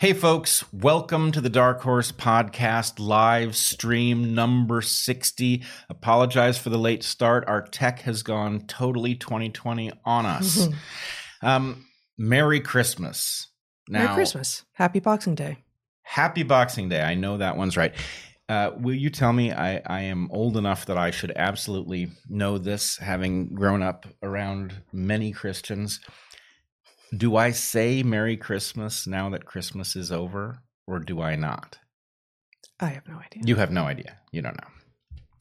Hey, folks, welcome to the Dark Horse Podcast live stream number 60. Apologize for the late start. Our tech has gone totally 2020 on us. um, Merry Christmas. Now, Merry Christmas. Happy Boxing Day. Happy Boxing Day. I know that one's right. Uh, will you tell me I, I am old enough that I should absolutely know this, having grown up around many Christians? Do I say Merry Christmas now that Christmas is over, or do I not? I have no idea. You have no idea. You don't know.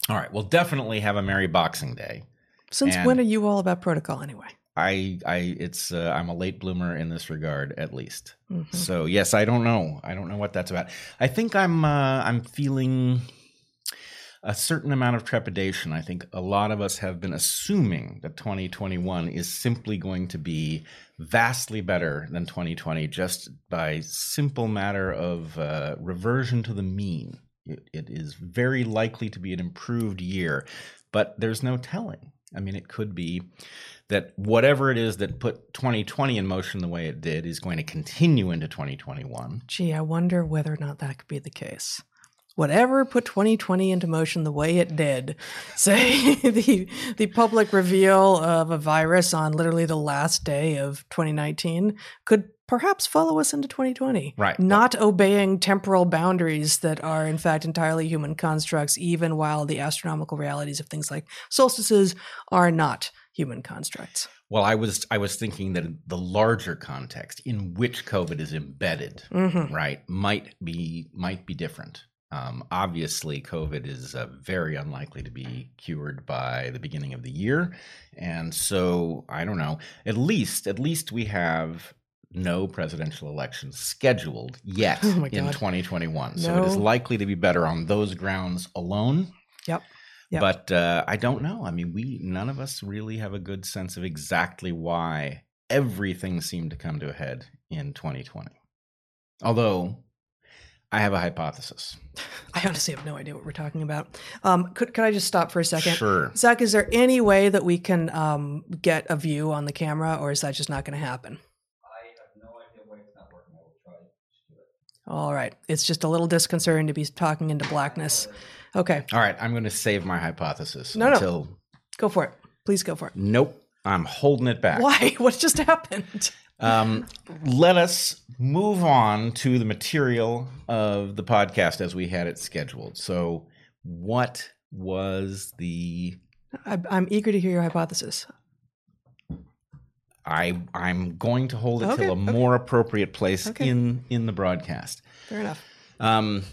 All right. Well, definitely have a Merry Boxing Day. Since and when are you all about protocol anyway? I, I, it's, uh, I'm a late bloomer in this regard, at least. Mm-hmm. So yes, I don't know. I don't know what that's about. I think I'm, uh, I'm feeling a certain amount of trepidation. I think a lot of us have been assuming that 2021 is simply going to be vastly better than 2020 just by simple matter of uh, reversion to the mean. It, it is very likely to be an improved year, but there's no telling. I mean, it could be that whatever it is that put 2020 in motion the way it did is going to continue into 2021. Gee, I wonder whether or not that could be the case whatever put 2020 into motion the way it did, say the the public reveal of a virus on literally the last day of 2019 could perhaps follow us into 2020. Right. Not obeying temporal boundaries that are in fact entirely human constructs even while the astronomical realities of things like solstices are not human constructs. Well, I was I was thinking that the larger context in which COVID is embedded, mm-hmm. right, might be might be different. Um, obviously, COVID is uh, very unlikely to be cured by the beginning of the year, and so I don't know. At least, at least we have no presidential elections scheduled yet oh in 2021. No. So it is likely to be better on those grounds alone. Yep. Yep. But uh, I don't know. I mean, we none of us really have a good sense of exactly why everything seemed to come to a head in 2020. Although I have a hypothesis. I honestly have no idea what we're talking about. Um, could, could I just stop for a second? Sure. Zach, is there any way that we can um, get a view on the camera, or is that just not going to happen? I have no idea why it's not working. I will try to do it. All right. It's just a little disconcerting to be talking into blackness. Okay. All right. I'm going to save my hypothesis no, until. No. Go for it. Please go for it. Nope. I'm holding it back. Why? What just happened? Um, let us move on to the material of the podcast as we had it scheduled. So, what was the? I, I'm eager to hear your hypothesis. I I'm going to hold it okay, till a okay. more appropriate place okay. in in the broadcast. Fair enough. Um,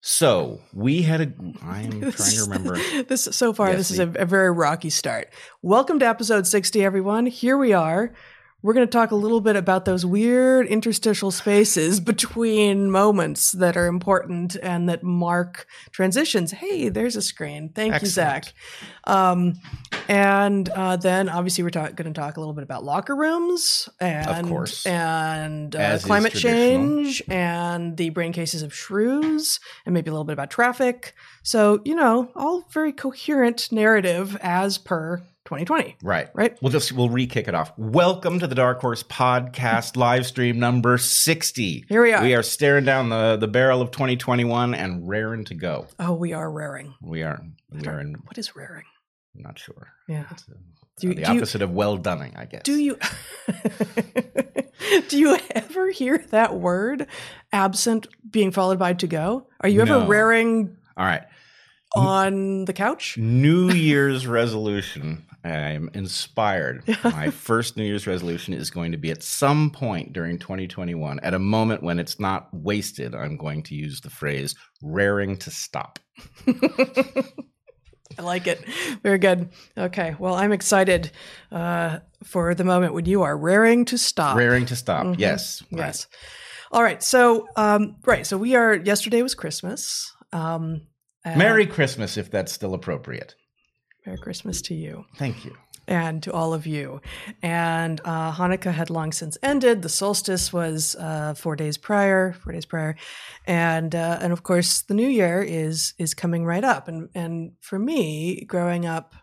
so we had a. I am trying to remember. this so far. Yes, this the, is a, a very rocky start. Welcome to episode sixty, everyone. Here we are we're going to talk a little bit about those weird interstitial spaces between moments that are important and that mark transitions. Hey, there's a screen. Thank Excellent. you, Zach. Um, and uh, then obviously we're ta- going to talk a little bit about locker rooms and of course. and uh, climate change and the brain cases of shrews and maybe a little bit about traffic. So you know, all very coherent narrative as per 2020. Right. Right. We'll just we'll re-kick it off. Welcome to the Dark Horse Podcast live stream number 60. Here we are. We are staring down the, the barrel of 2021 and raring to go. Oh, we are raring. We are we are in what is raring? I'm not sure. Yeah. It's uh, do you, the opposite you, of well done, I guess. Do you do you ever hear that word absent being followed by to go? Are you ever no. raring All right. On the couch? New Year's resolution I'm inspired. My first New Year's resolution is going to be at some point during 2021, at a moment when it's not wasted, I'm going to use the phrase raring to stop. I like it. Very good. Okay. Well, I'm excited uh, for the moment when you are raring to stop. Raring to stop. Mm-hmm. Yes. Right. Yes. All right. So, um, right. So we are, yesterday was Christmas. Um, Merry Christmas, if that's still appropriate. Merry Christmas to you. Thank you. And to all of you. And uh, Hanukkah had long since ended. The solstice was uh, four days prior, four days prior, and uh, and of course the New Year is is coming right up. And and for me, growing up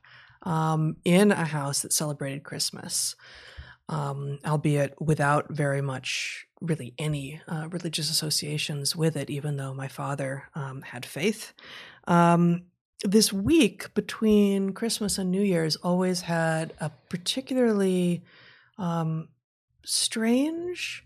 um, in a house that celebrated Christmas, um, albeit without very much really any uh, religious associations with it, even though my father um, had faith. Um, this week between Christmas and New Year's always had a particularly um, strange,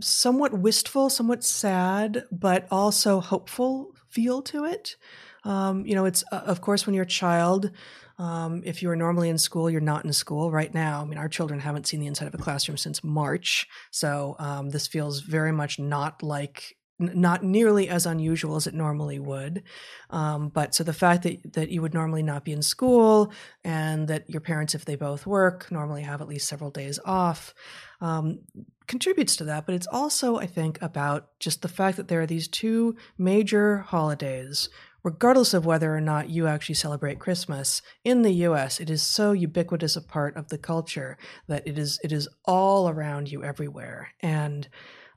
somewhat wistful, somewhat sad, but also hopeful feel to it. Um, you know, it's uh, of course when you're a child, um, if you are normally in school, you're not in school right now. I mean, our children haven't seen the inside of a classroom since March, so um, this feels very much not like not nearly as unusual as it normally would. Um, but so the fact that, that you would normally not be in school and that your parents, if they both work, normally have at least several days off, um, contributes to that. But it's also, I think, about just the fact that there are these two major holidays regardless of whether or not you actually celebrate Christmas in the US, it is so ubiquitous a part of the culture that it is it is all around you everywhere. And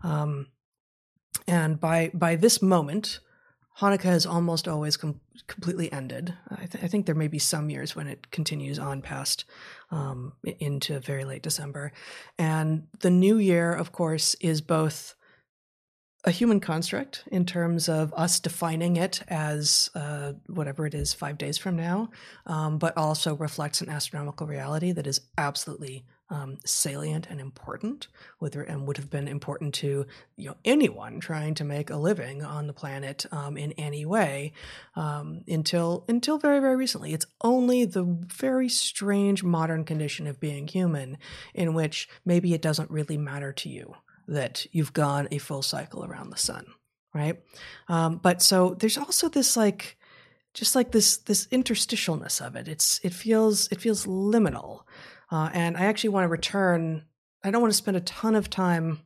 um, and by by this moment, Hanukkah has almost always com- completely ended. I, th- I, think there may be some years when it continues on past um, into very late December, and the New Year, of course, is both a human construct in terms of us defining it as uh, whatever it is five days from now, um, but also reflects an astronomical reality that is absolutely um, salient and important, with, and would have been important to you know anyone trying to make a living on the planet um, in any way um, until until very very recently. It's only the very strange modern condition of being human in which maybe it doesn't really matter to you that you've gone a full cycle around the sun, right? Um, but so there's also this like, just like this this interstitialness of it. It's it feels it feels liminal, uh, and I actually want to return. I don't want to spend a ton of time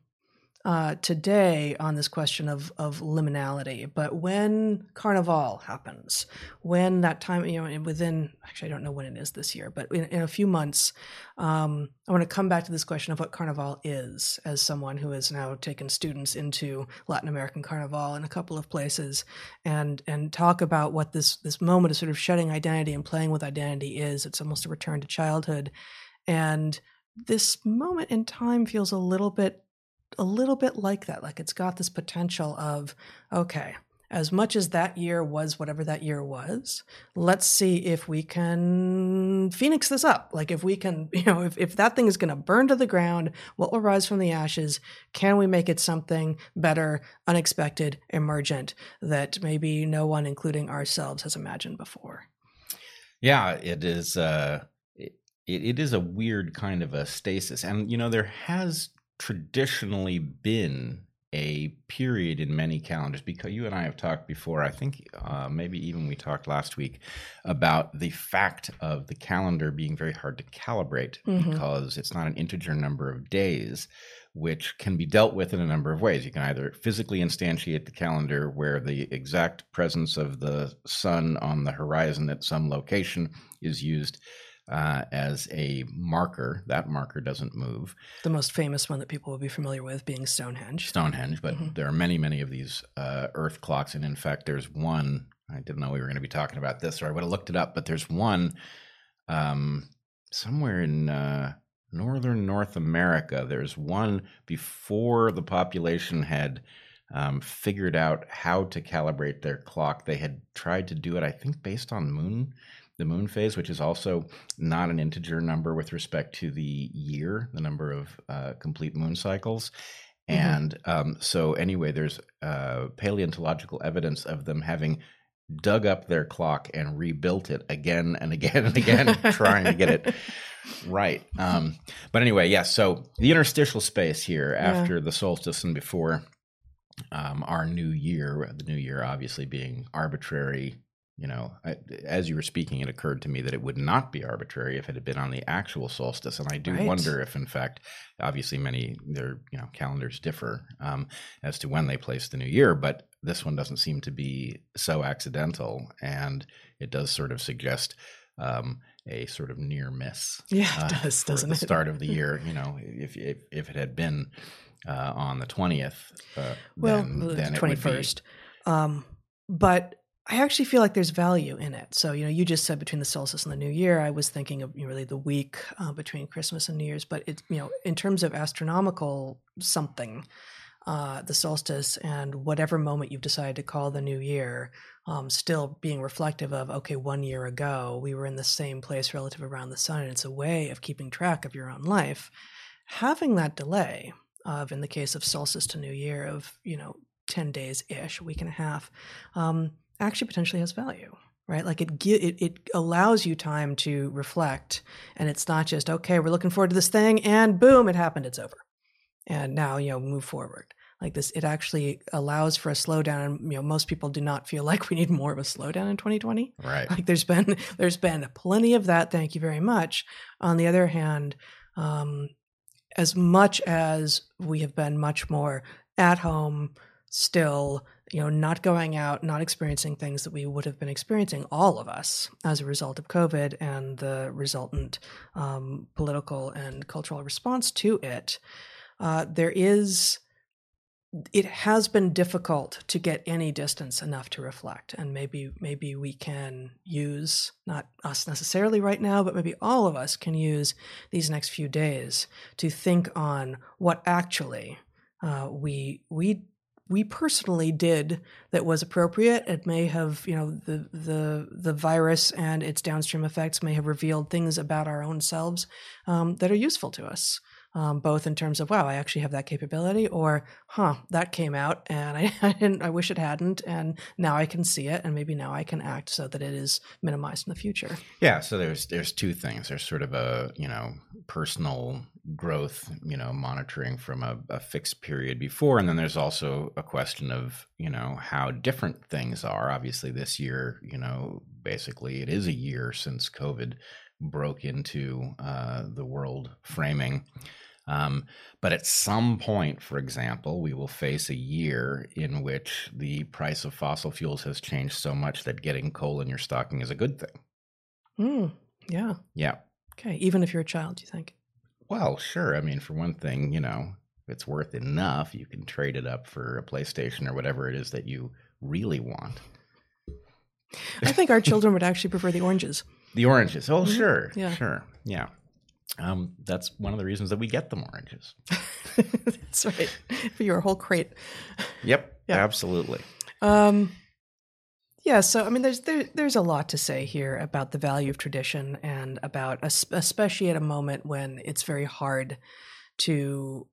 uh, today on this question of of liminality. But when Carnival happens, when that time, you know, within actually I don't know when it is this year, but in, in a few months, um, I want to come back to this question of what Carnival is, as someone who has now taken students into Latin American Carnival in a couple of places, and and talk about what this this moment of sort of shedding identity and playing with identity is. It's almost a return to childhood, and this moment in time feels a little bit a little bit like that. Like it's got this potential of, okay, as much as that year was whatever that year was, let's see if we can phoenix this up. Like if we can, you know, if, if that thing is going to burn to the ground, what will rise from the ashes? Can we make it something better, unexpected, emergent that maybe no one, including ourselves, has imagined before? Yeah, it is. Uh, it, it is a weird kind of a stasis, and you know there has traditionally been a period in many calendars because you and I have talked before. I think uh, maybe even we talked last week about the fact of the calendar being very hard to calibrate mm-hmm. because it's not an integer number of days, which can be dealt with in a number of ways. You can either physically instantiate the calendar where the exact presence of the sun on the horizon at some location is used uh, as a marker. That marker doesn't move. The most famous one that people will be familiar with being Stonehenge. Stonehenge, but mm-hmm. there are many, many of these uh, Earth clocks, and in fact, there's one. I didn't know we were going to be talking about this, or I would have looked it up. But there's one um, somewhere in uh, northern North America. There's one before the population had. Um, figured out how to calibrate their clock. They had tried to do it, I think, based on moon the moon phase, which is also not an integer number with respect to the year, the number of uh, complete moon cycles. Mm-hmm. And um, so, anyway, there's uh, paleontological evidence of them having dug up their clock and rebuilt it again and again and again, trying to get it right. Um, but anyway, yes. Yeah, so the interstitial space here after yeah. the solstice and before um, our new year, the new year obviously being arbitrary you know, I, as you were speaking, it occurred to me that it would not be arbitrary if it had been on the actual solstice, and I do right. wonder if, in fact, obviously many their you know calendars differ um, as to when they place the new year, but this one doesn't seem to be so accidental, and it does sort of suggest um, a sort of near miss. Yeah, it uh, does, doesn't the it? Start of the year, you know, if if, if it had been uh, on the twentieth, uh, well, then, the twenty first. Um, but I actually feel like there's value in it. So, you know, you just said between the solstice and the new year, I was thinking of you know, really the week uh, between Christmas and New Year's. But it, you know, in terms of astronomical something, uh, the solstice and whatever moment you've decided to call the new year, um, still being reflective of, okay, one year ago, we were in the same place relative around the sun. And it's a way of keeping track of your own life. Having that delay of, in the case of solstice to new year, of, you know, 10 days ish, a week and a half, um, actually potentially has value right? Like it, it it allows you time to reflect and it's not just okay we're looking forward to this thing and boom it happened it's over. And now you know move forward. Like this it actually allows for a slowdown and you know most people do not feel like we need more of a slowdown in 2020 right. Like there's been there's been plenty of that thank you very much. On the other hand um as much as we have been much more at home still you know not going out not experiencing things that we would have been experiencing all of us as a result of covid and the resultant um, political and cultural response to it uh, there is it has been difficult to get any distance enough to reflect. And maybe maybe we can use not us necessarily right now but maybe all of us can use these next few days to think on what actually uh, we we we personally did that was appropriate. It may have, you know, the the the virus and its downstream effects may have revealed things about our own selves um, that are useful to us um, both in terms of wow, I actually have that capability, or huh, that came out and I, I didn't, I wish it hadn't, and now I can see it, and maybe now I can act so that it is minimized in the future. Yeah, so there's there's two things. There's sort of a you know personal growth, you know, monitoring from a, a fixed period before, and then there's also a question of you know how different things are. Obviously, this year, you know, basically it is a year since COVID broke into uh, the world framing. Um, but at some point, for example, we will face a year in which the price of fossil fuels has changed so much that getting coal in your stocking is a good thing. Mm, yeah. Yeah. Okay. Even if you're a child, you think? Well, sure. I mean, for one thing, you know, if it's worth enough, you can trade it up for a PlayStation or whatever it is that you really want. I think our children would actually prefer the oranges. The oranges. Oh, mm-hmm. sure. Yeah. Sure. Yeah. Um, that's one of the reasons that we get them oranges. that's right. For your whole crate. Yep. Yeah. Absolutely. Um, yeah, so I mean, there's there, there's a lot to say here about the value of tradition and about especially at a moment when it's very hard to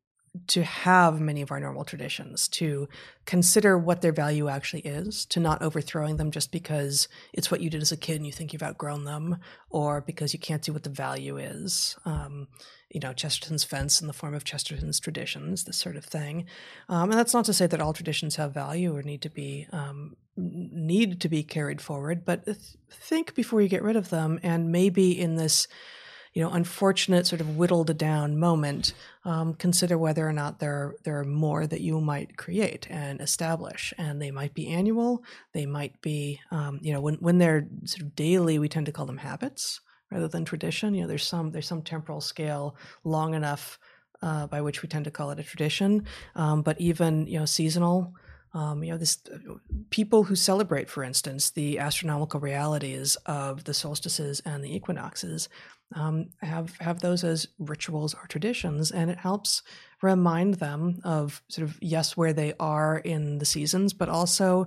to have many of our normal traditions, to consider what their value actually is, to not overthrowing them just because it's what you did as a kid and you think you've outgrown them, or because you can't see what the value is. Um, you know, Chesterton's fence in the form of Chesterton's traditions, this sort of thing. Um, and that's not to say that all traditions have value or need to be um, need to be carried forward, but think before you get rid of them, and maybe in this you know, unfortunate sort of whittled down moment, um, consider whether or not there are, there are more that you might create and establish. And they might be annual. They might be, um, you know, when when they're sort of daily, we tend to call them habits rather than tradition. You know, there's some there's some temporal scale long enough uh, by which we tend to call it a tradition. Um, but even you know, seasonal. Um, you know, this people who celebrate, for instance, the astronomical realities of the solstices and the equinoxes um, have have those as rituals or traditions, and it helps remind them of sort of yes where they are in the seasons, but also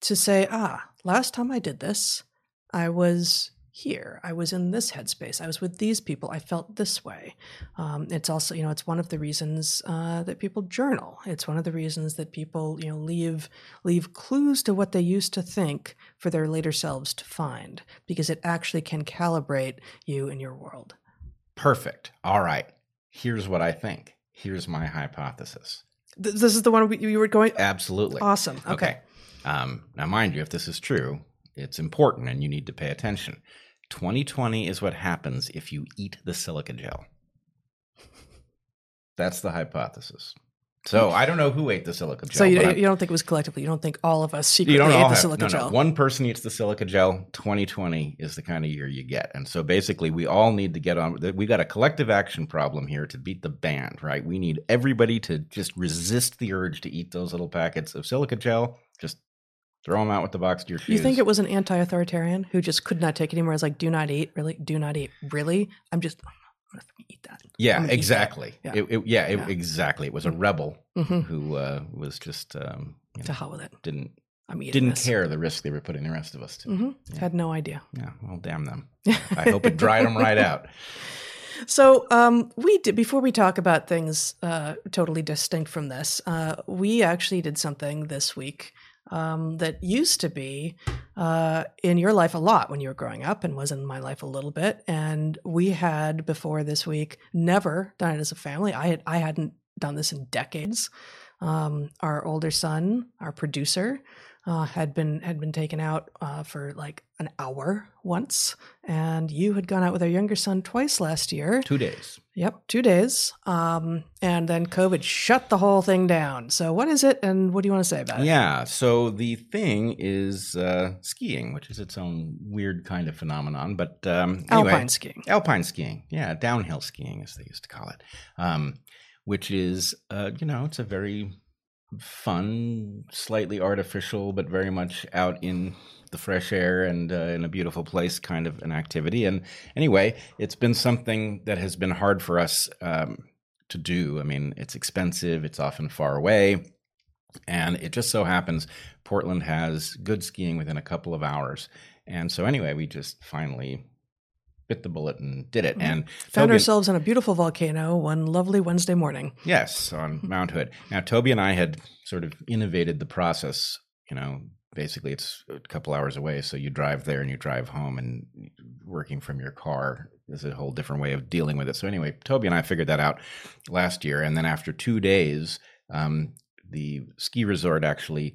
to say, ah, last time I did this, I was here. I was in this headspace. I was with these people. I felt this way. Um, it's also, you know, it's one of the reasons uh, that people journal. It's one of the reasons that people, you know, leave leave clues to what they used to think for their later selves to find, because it actually can calibrate you in your world. Perfect. All right. Here's what I think. Here's my hypothesis. This is the one you were going. Absolutely. Awesome. Okay. okay. Um, now, mind you, if this is true, it's important and you need to pay attention. 2020 is what happens if you eat the silica gel. That's the hypothesis. So I don't know who ate the silica gel. So you, you don't think it was collectively? You don't think all of us secretly ate the have, silica no, gel? No. One person eats the silica gel. 2020 is the kind of year you get, and so basically we all need to get on. We got a collective action problem here to beat the band, right? We need everybody to just resist the urge to eat those little packets of silica gel. Just Throw them out with the box to your. You think it was an anti-authoritarian who just could not take it anymore? It's like, do not eat, really, do not eat, really. I'm just I'm gonna eat that. Yeah, gonna that. exactly. Yeah. It, it- yeah, it- Yeah. exactly. It was a rebel Mhm. who uh, was just um, you To know, hell with it. didn't I'm eating didn't this. care the risk they were putting the rest of us to. hmm Yeah. Had no idea. Yeah, well, damn them. I hope it dried them right out. So um, we did before we talk about things uh, totally distinct from this. Uh, we actually did something this week um, that used to be uh, in your life a lot when you were growing up, and was in my life a little bit. And we had before this week never done it as a family. I had I hadn't done this in decades. Um, our older son, our producer, uh, had been had been taken out uh, for like an hour once, and you had gone out with our younger son twice last year. Two days. Yep, two days, um, and then COVID shut the whole thing down. So, what is it, and what do you want to say about it? Yeah. So the thing is uh, skiing, which is its own weird kind of phenomenon. But um, anyway, Alpine skiing. Alpine skiing, yeah, downhill skiing as they used to call it, um, which is, uh, you know, it's a very fun, slightly artificial, but very much out in the fresh air and uh, in a beautiful place kind of an activity. And anyway, it's been something that has been hard for us um, to do. I mean, it's expensive, it's often far away. And it just so happens Portland has good skiing within a couple of hours. And so, anyway, we just finally bit the bullet and did it. Mhm. And Found Toby- ourselves on a beautiful volcano one lovely Wednesday morning. Yes, on Mount Hood. Now, Toby and I had sort of innovated the process. You know, basically, it's a couple hours away, so you drive there and you drive home, and working from your car is a whole different way of dealing with it. So, anyway, Toby and I figured that out last year, and then after two days, um, the ski resort actually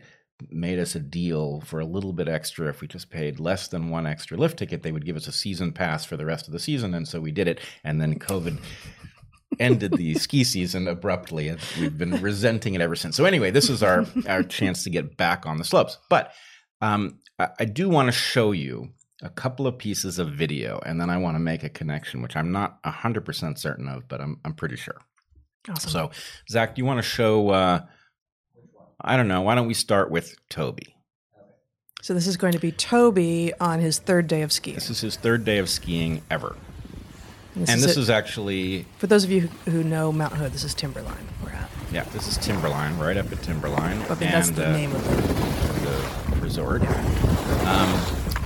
made us a deal for a little bit extra. If we just paid less than one extra lift ticket they would give us a season pass for the rest of the season and so we did it. And then covid ended the ski season abruptly. And we've been resenting it ever since. So anyway this is our our chance to get back on the slopes. But um, I, I do want to show you a couple of pieces of video and then i want to make a connection which i'm not 100% certain of but i'm, I'm pretty sure. Awesome. so zach do you want to show uh, i don't know why don't we start with toby So this is going to be Toby on his third day of skiing. this is his third day of skiing ever This and is this is actually for those of you who who know Mount Hood. This is Timberline. We're at. yeah this is timberline right up at timberline I mean, that's the uh, name of it. the resort. Um,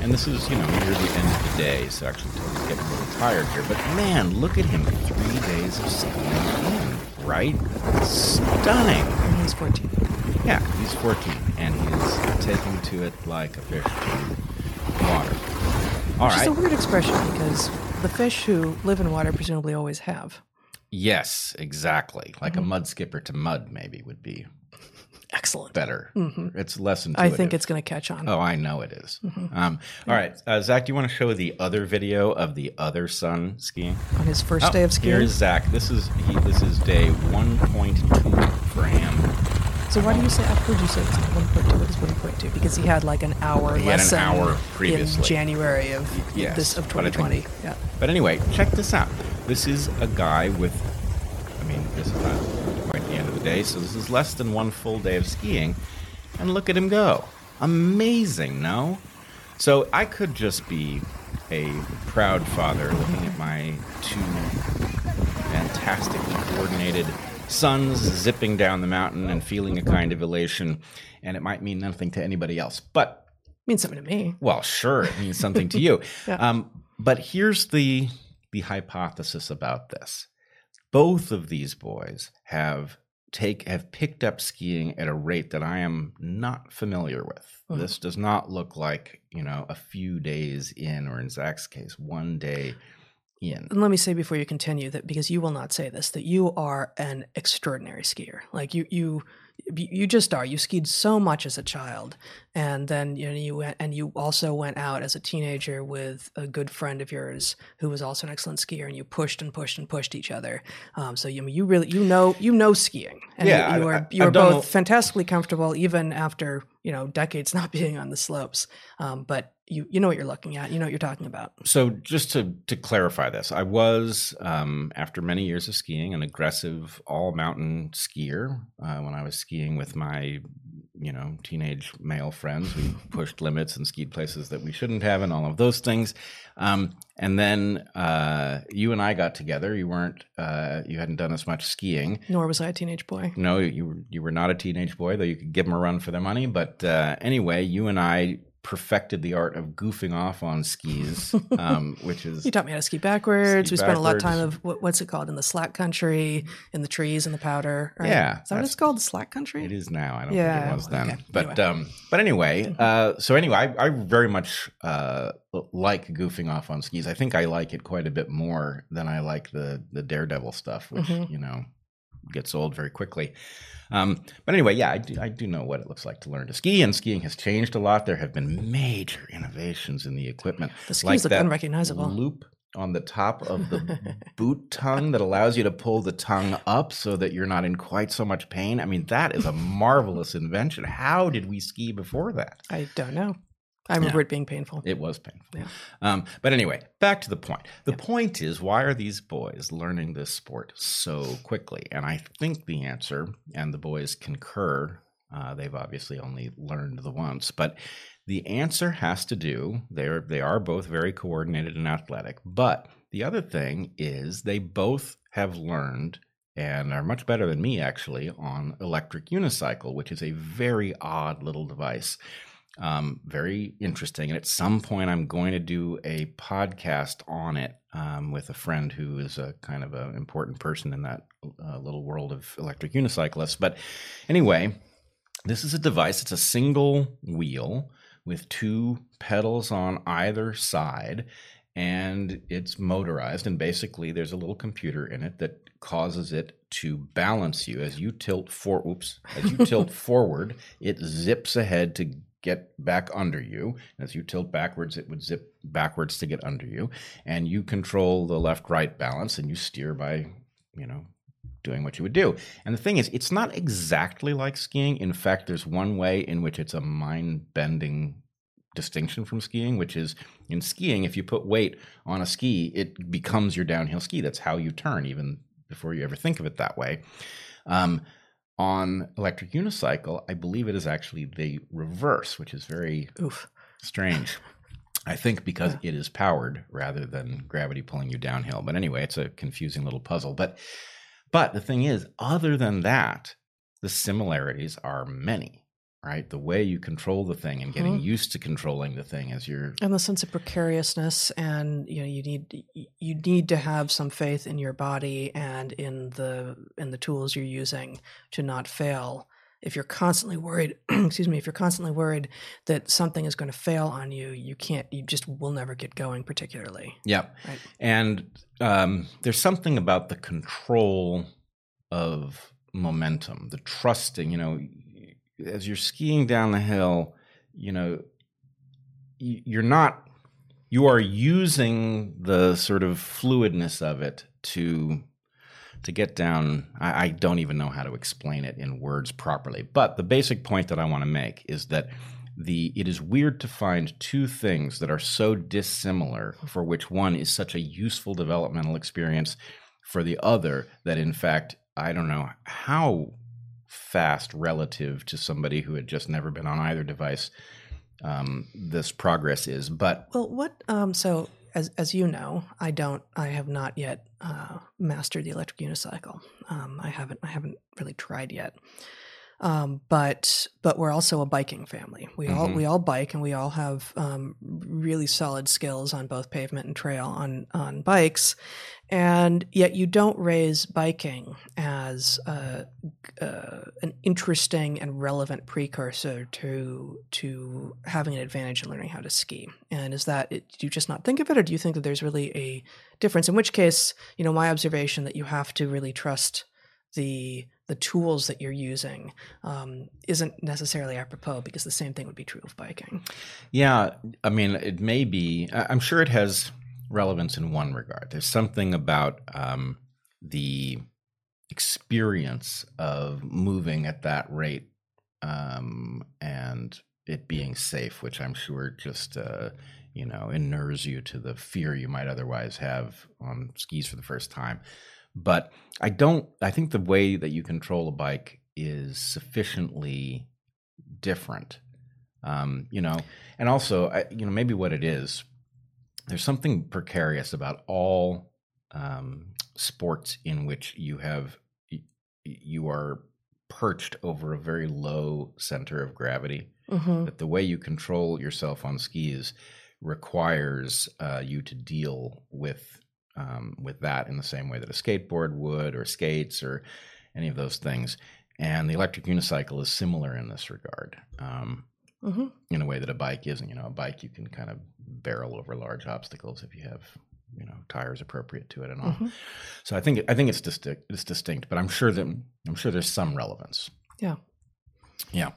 and this is, you know, near the end of the day, so actually Toby's getting a little tired here. But man, look at him, three days of skiing in, right? Stunning. And he's 14. Yeah, he's 14, and he's taking to it like a fish to water. All Which right. a weird expression because the fish who live in water presumably always have. Yes, exactly. Like a mud skipper to mud, maybe would be Excellent. better. hmm It's less I think it's going to catch on. Oh, I know it is. Mhm. Um, all right, uh, Zach, do you want to show the other video of the other son skiing? On his first Oh, day of skiing. Here's Zach. This is he, this is day 1.2 for him. So why do you say? I've heard you say it's not 1.2. What is 1.2? Because he had like an hour He had an lesson hour in. January of yes, this of I think- 2020. Yeah. But anyway, check this out. This is a guy with, I mean, this is not quite the end of the day, so this is less than one full day of skiing. And look at him go. Amazing, no? So I could just be a proud father looking at my two fantastically coordinated sons zipping down the mountain and feeling a kind of elation, and it might mean nothing to anybody else. But it Means something to me. well, sure, it means something to you. Yeah. um, but here's the the hypothesis about this: both of these boys have take have picked up skiing at a rate that I am not familiar with. Mhm. This does not look like you know a few days in, or in Zach's case, one day in. And let me say before you continue that because you will not say this that you are an extraordinary skier. Like you you you just are. You skied so much as a child, and then you know you went and you also went out as a teenager with a good friend of yours who was also an excellent skier, and you pushed and pushed and pushed each other. Um, so you I mean, you really you know you know skiing, and Yeah, you, you I- are I- you are both a- fantastically comfortable even after you know decades not being on the slopes. Um, but you you know what you're looking at. You know what you're talking about. So just to to clarify this, I was um, after many years of skiing an aggressive all mountain skier uh, when I was skiing with my you know, teenage male friends. We pushed limits and skied places that we shouldn't have, and all of those things. Um, and then uh, you and I got together. You weren't, uh, you hadn't done as much skiing. Nor was I a teenage boy. No, you were you were not a teenage boy, though you could give them a run for their money. But uh, anyway, you and I perfected the art of goofing off on skis, um, which is You taught me how to ski backwards. Ski we spent a lot of time of what, what's it called in the slack country, in the trees in the powder. Right? Yeah, is that what it's called? The slack country. It is now. I don't Yeah, think it was then. okay. But Anyway. Mm-hmm. um, but anyway, uh, so anyway, I, I very much uh, like goofing off on skis. I think I like it quite a bit more than I like the the daredevil stuff, which Mhm. you know gets old very quickly. Um, but anyway, yeah, I do, I do know what it looks like to learn to ski, and skiing has changed a lot. There have been major innovations in the equipment. The skis like look unrecognizable. Loop on the top of the boot tongue that allows you to pull the tongue up so that you're not in quite so much pain. I mean, that is a marvelous invention. How did we ski before that? I don't know. I remember it being painful. It was painful. Yeah. Um, but anyway, back to the point. The point is, why are these boys learning this sport so quickly? And I think the answer, and the boys concur, uh, they've obviously only learned the once, but the answer has to do. They're they are both very coordinated and athletic, but the other thing is they both have learned and are much better than me actually on electric unicycle, which is a very odd little device um, very interesting. And at some point, I'm going to do a podcast on it um, with a friend who is a kind of an important person in that uh, little world of electric unicyclists. But anyway, this is a device. It's a single wheel with two pedals on either side, and it's motorized. And basically, there's a little computer in it that causes it to balance you as you tilt for. Oops, as you tilt forward, it zips ahead to get back under you. As you tilt backwards, it would zip backwards to get under you, and you control the left-right balance, and you steer by, you know, doing what you would do. And the thing is, it's not exactly like skiing. In fact, there's one way in which it's a mind-bending distinction from skiing, which is in skiing, if you put weight on a ski, it becomes your downhill ski. That's how you turn, even before you ever think of it that way. Um, on electric unicycle, I believe it is actually the reverse, which is very Oof. strange. I think because it is powered rather than gravity pulling you downhill. But anyway, it's a confusing little puzzle. But but the thing is, other than that, the similarities are many. Right, the way you control the thing and getting Mhm. used to controlling the thing as you're And the sense of precariousness, and you know, you need you need to have some faith in your body and in the in the tools you're using to not fail. If you're constantly worried, excuse me, if you're constantly worried that something is going to fail on you, you can't. You just will never get going. Particularly, Yeah. Right. And um, there's something about the control of momentum, the trusting, you know, as you're skiing down the hill, you know, you're not, you are using the sort of fluidness of it to to get down. I, I don't even know how to explain it in words properly. But the basic point that i want to make is that the it is weird to find two things that are so dissimilar for which one is such a useful developmental experience for the other that in fact i don't know how fast relative to somebody who had just never been on either device um, this progress is but Well, what? Um, so as as you know, I don't. I have not yet uh, mastered the electric unicycle. Um, I haven't. I haven't really tried yet. Um, but but we're also a biking family. We all Mhm. we all bike, and we all have um, really solid skills on both pavement and trail on on bikes. And yet, you don't raise biking as uh, uh, an interesting and relevant precursor to to having an advantage in learning how to ski. And is that do you just not think of it, or do you think that there's really a difference? In which case, you know, my observation that you have to really trust the the tools that you're using um, isn't necessarily apropos because the same thing would be true of biking. Yeah, I mean, it may be. I'm sure it has relevance in one regard. There's something about um, the experience of moving at that rate um, and it being safe, which I'm sure just uh, you know inures you to the fear you might otherwise have on skis for the first time. But I don't. I think the way that you control a bike is sufficiently different. Um, you know, and also, I, you know, maybe what it is, there's something precarious about all um, sports in which you have you are perched over a very low center of gravity. hmm That the way you control yourself on skis requires uh, you to deal with um, with that in the same way that a skateboard would, or skates, or any of those things. And the electric unicycle is similar in this regard. Um, hmm in a way that a bike isn't. You know, a bike you can kind of barrel over large obstacles if you have you know tires appropriate to it and all. Mhm. So I think I think it's distinct. It's distinct, but I'm sure that I'm sure there's some relevance. Yeah. Yeah.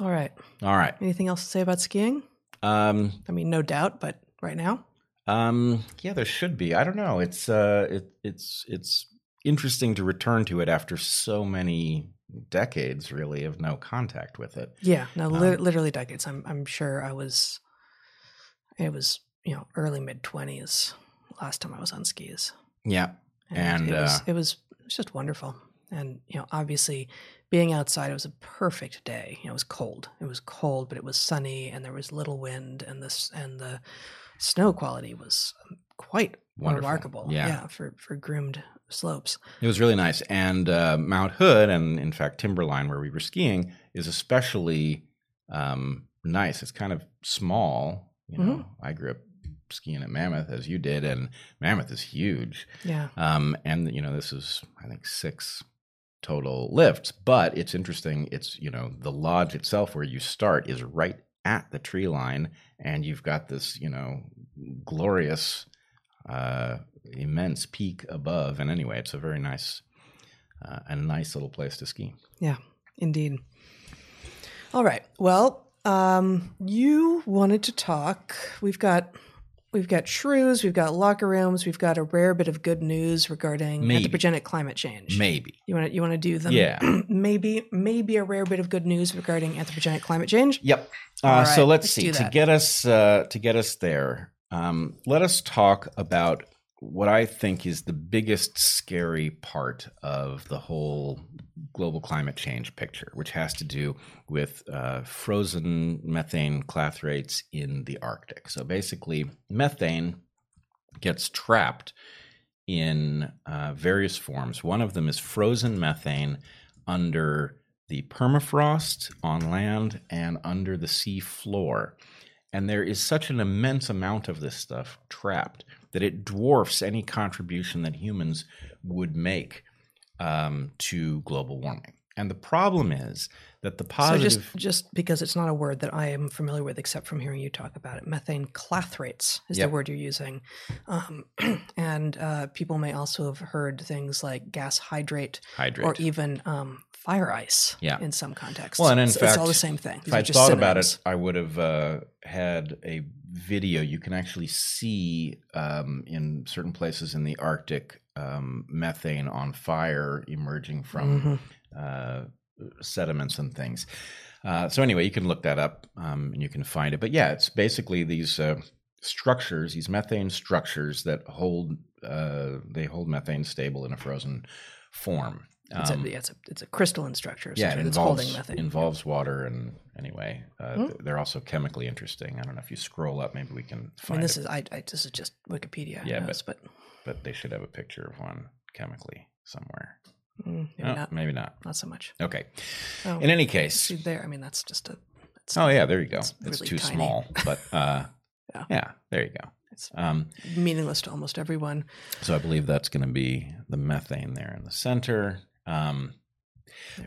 All right. All right. Anything else to say about skiing? Um. I mean, no doubt, but right now, Um. Yeah, there should be. I don't know. It's uh. It it's it's interesting to return to it after so many decades, really, of no contact with it. yeah, no, li- Um, literally decades. I'm I'm sure I was. It was you know early mid twenties last time I was on skis, Yeah. And, it was uh, it was it was just wonderful. And you know, obviously, being outside, it was a perfect day. You know, it was cold. It was cold, but it was sunny, and there was little wind, and this and the snow quality was quite Wonderful. remarkable. Yeah. for for groomed slopes. It was really nice. And uh, Mount Hood, and in fact, Timberline, where we were skiing, is especially um, nice. It's kind of small. You know, I grew up skiing at Mammoth, as you did, and Mammoth is huge. Yeah. Um, and, you know, this is, I think, six total lifts. But it's interesting. It's, you know, the lodge itself, where you start, is right at the tree line. And you've got this, you know, glorious uh, immense peak above. And anyway, it's a very nice, uh, a nice little place to ski. Yeah, indeed. All right. Well, um, you wanted to talk. We've got we've got shrews, we've got locker rooms, we've got a rare bit of good news regarding Maybe. anthropogenic climate change. Maybe. You want to you want to do them? Yeah. maybe maybe a rare bit of good news regarding anthropogenic climate change. Yep. Uh, right, so let's let's see. To get us uh, to get us there, um, let us talk about what I think is the biggest scary part of the whole global climate change picture, which has to do with uh, frozen methane clathrates in the Arctic. So basically, methane gets trapped in uh, various forms. One of them is frozen methane under the permafrost on land and under the sea floor. And there is such an immense amount of this stuff trapped that it dwarfs any contribution that humans would make um, to global warming. And the problem is that the positive. So just just because it's not a word that I am familiar with, except from hearing you talk about it, methane clathrates is Yep. the word you're using, um, and uh, people may also have heard things like gas hydrate, hydrate. or even um, fire ice. Yeah. in some contexts. Well, and in it's, it's all the same thing. These if I'd just thought about it, I would have uh, had a video. You can actually see um, in certain places in the Arctic um, methane on fire emerging from Mhm. uh, sediments and things. Uh, so anyway, you can look that up um, and you can find it. But yeah, it's basically these uh, structures, these methane structures that hold uh, they hold methane stable in a frozen form. It's, Um, a, yeah, it's, a, it's a crystalline structure. yeah, it involves, holding methane. involves water and anyway, uh, Hmm. they're also chemically interesting. I don't know if you scroll up, maybe we can I mean, find this it, is I, I this is just Wikipedia. Yeah, Yeah, but, but they should have a picture of one chemically somewhere. mm, maybe Oh, not. maybe not. Not so much. Okay. Oh, In any case, see there. I mean, that's just a. Oh yeah, there you go. It's It's, really too tiny. small, but uh, Yeah. yeah, there you go. It's Um, meaningless to almost everyone. so I believe that's going to be the methane there in the center. Um,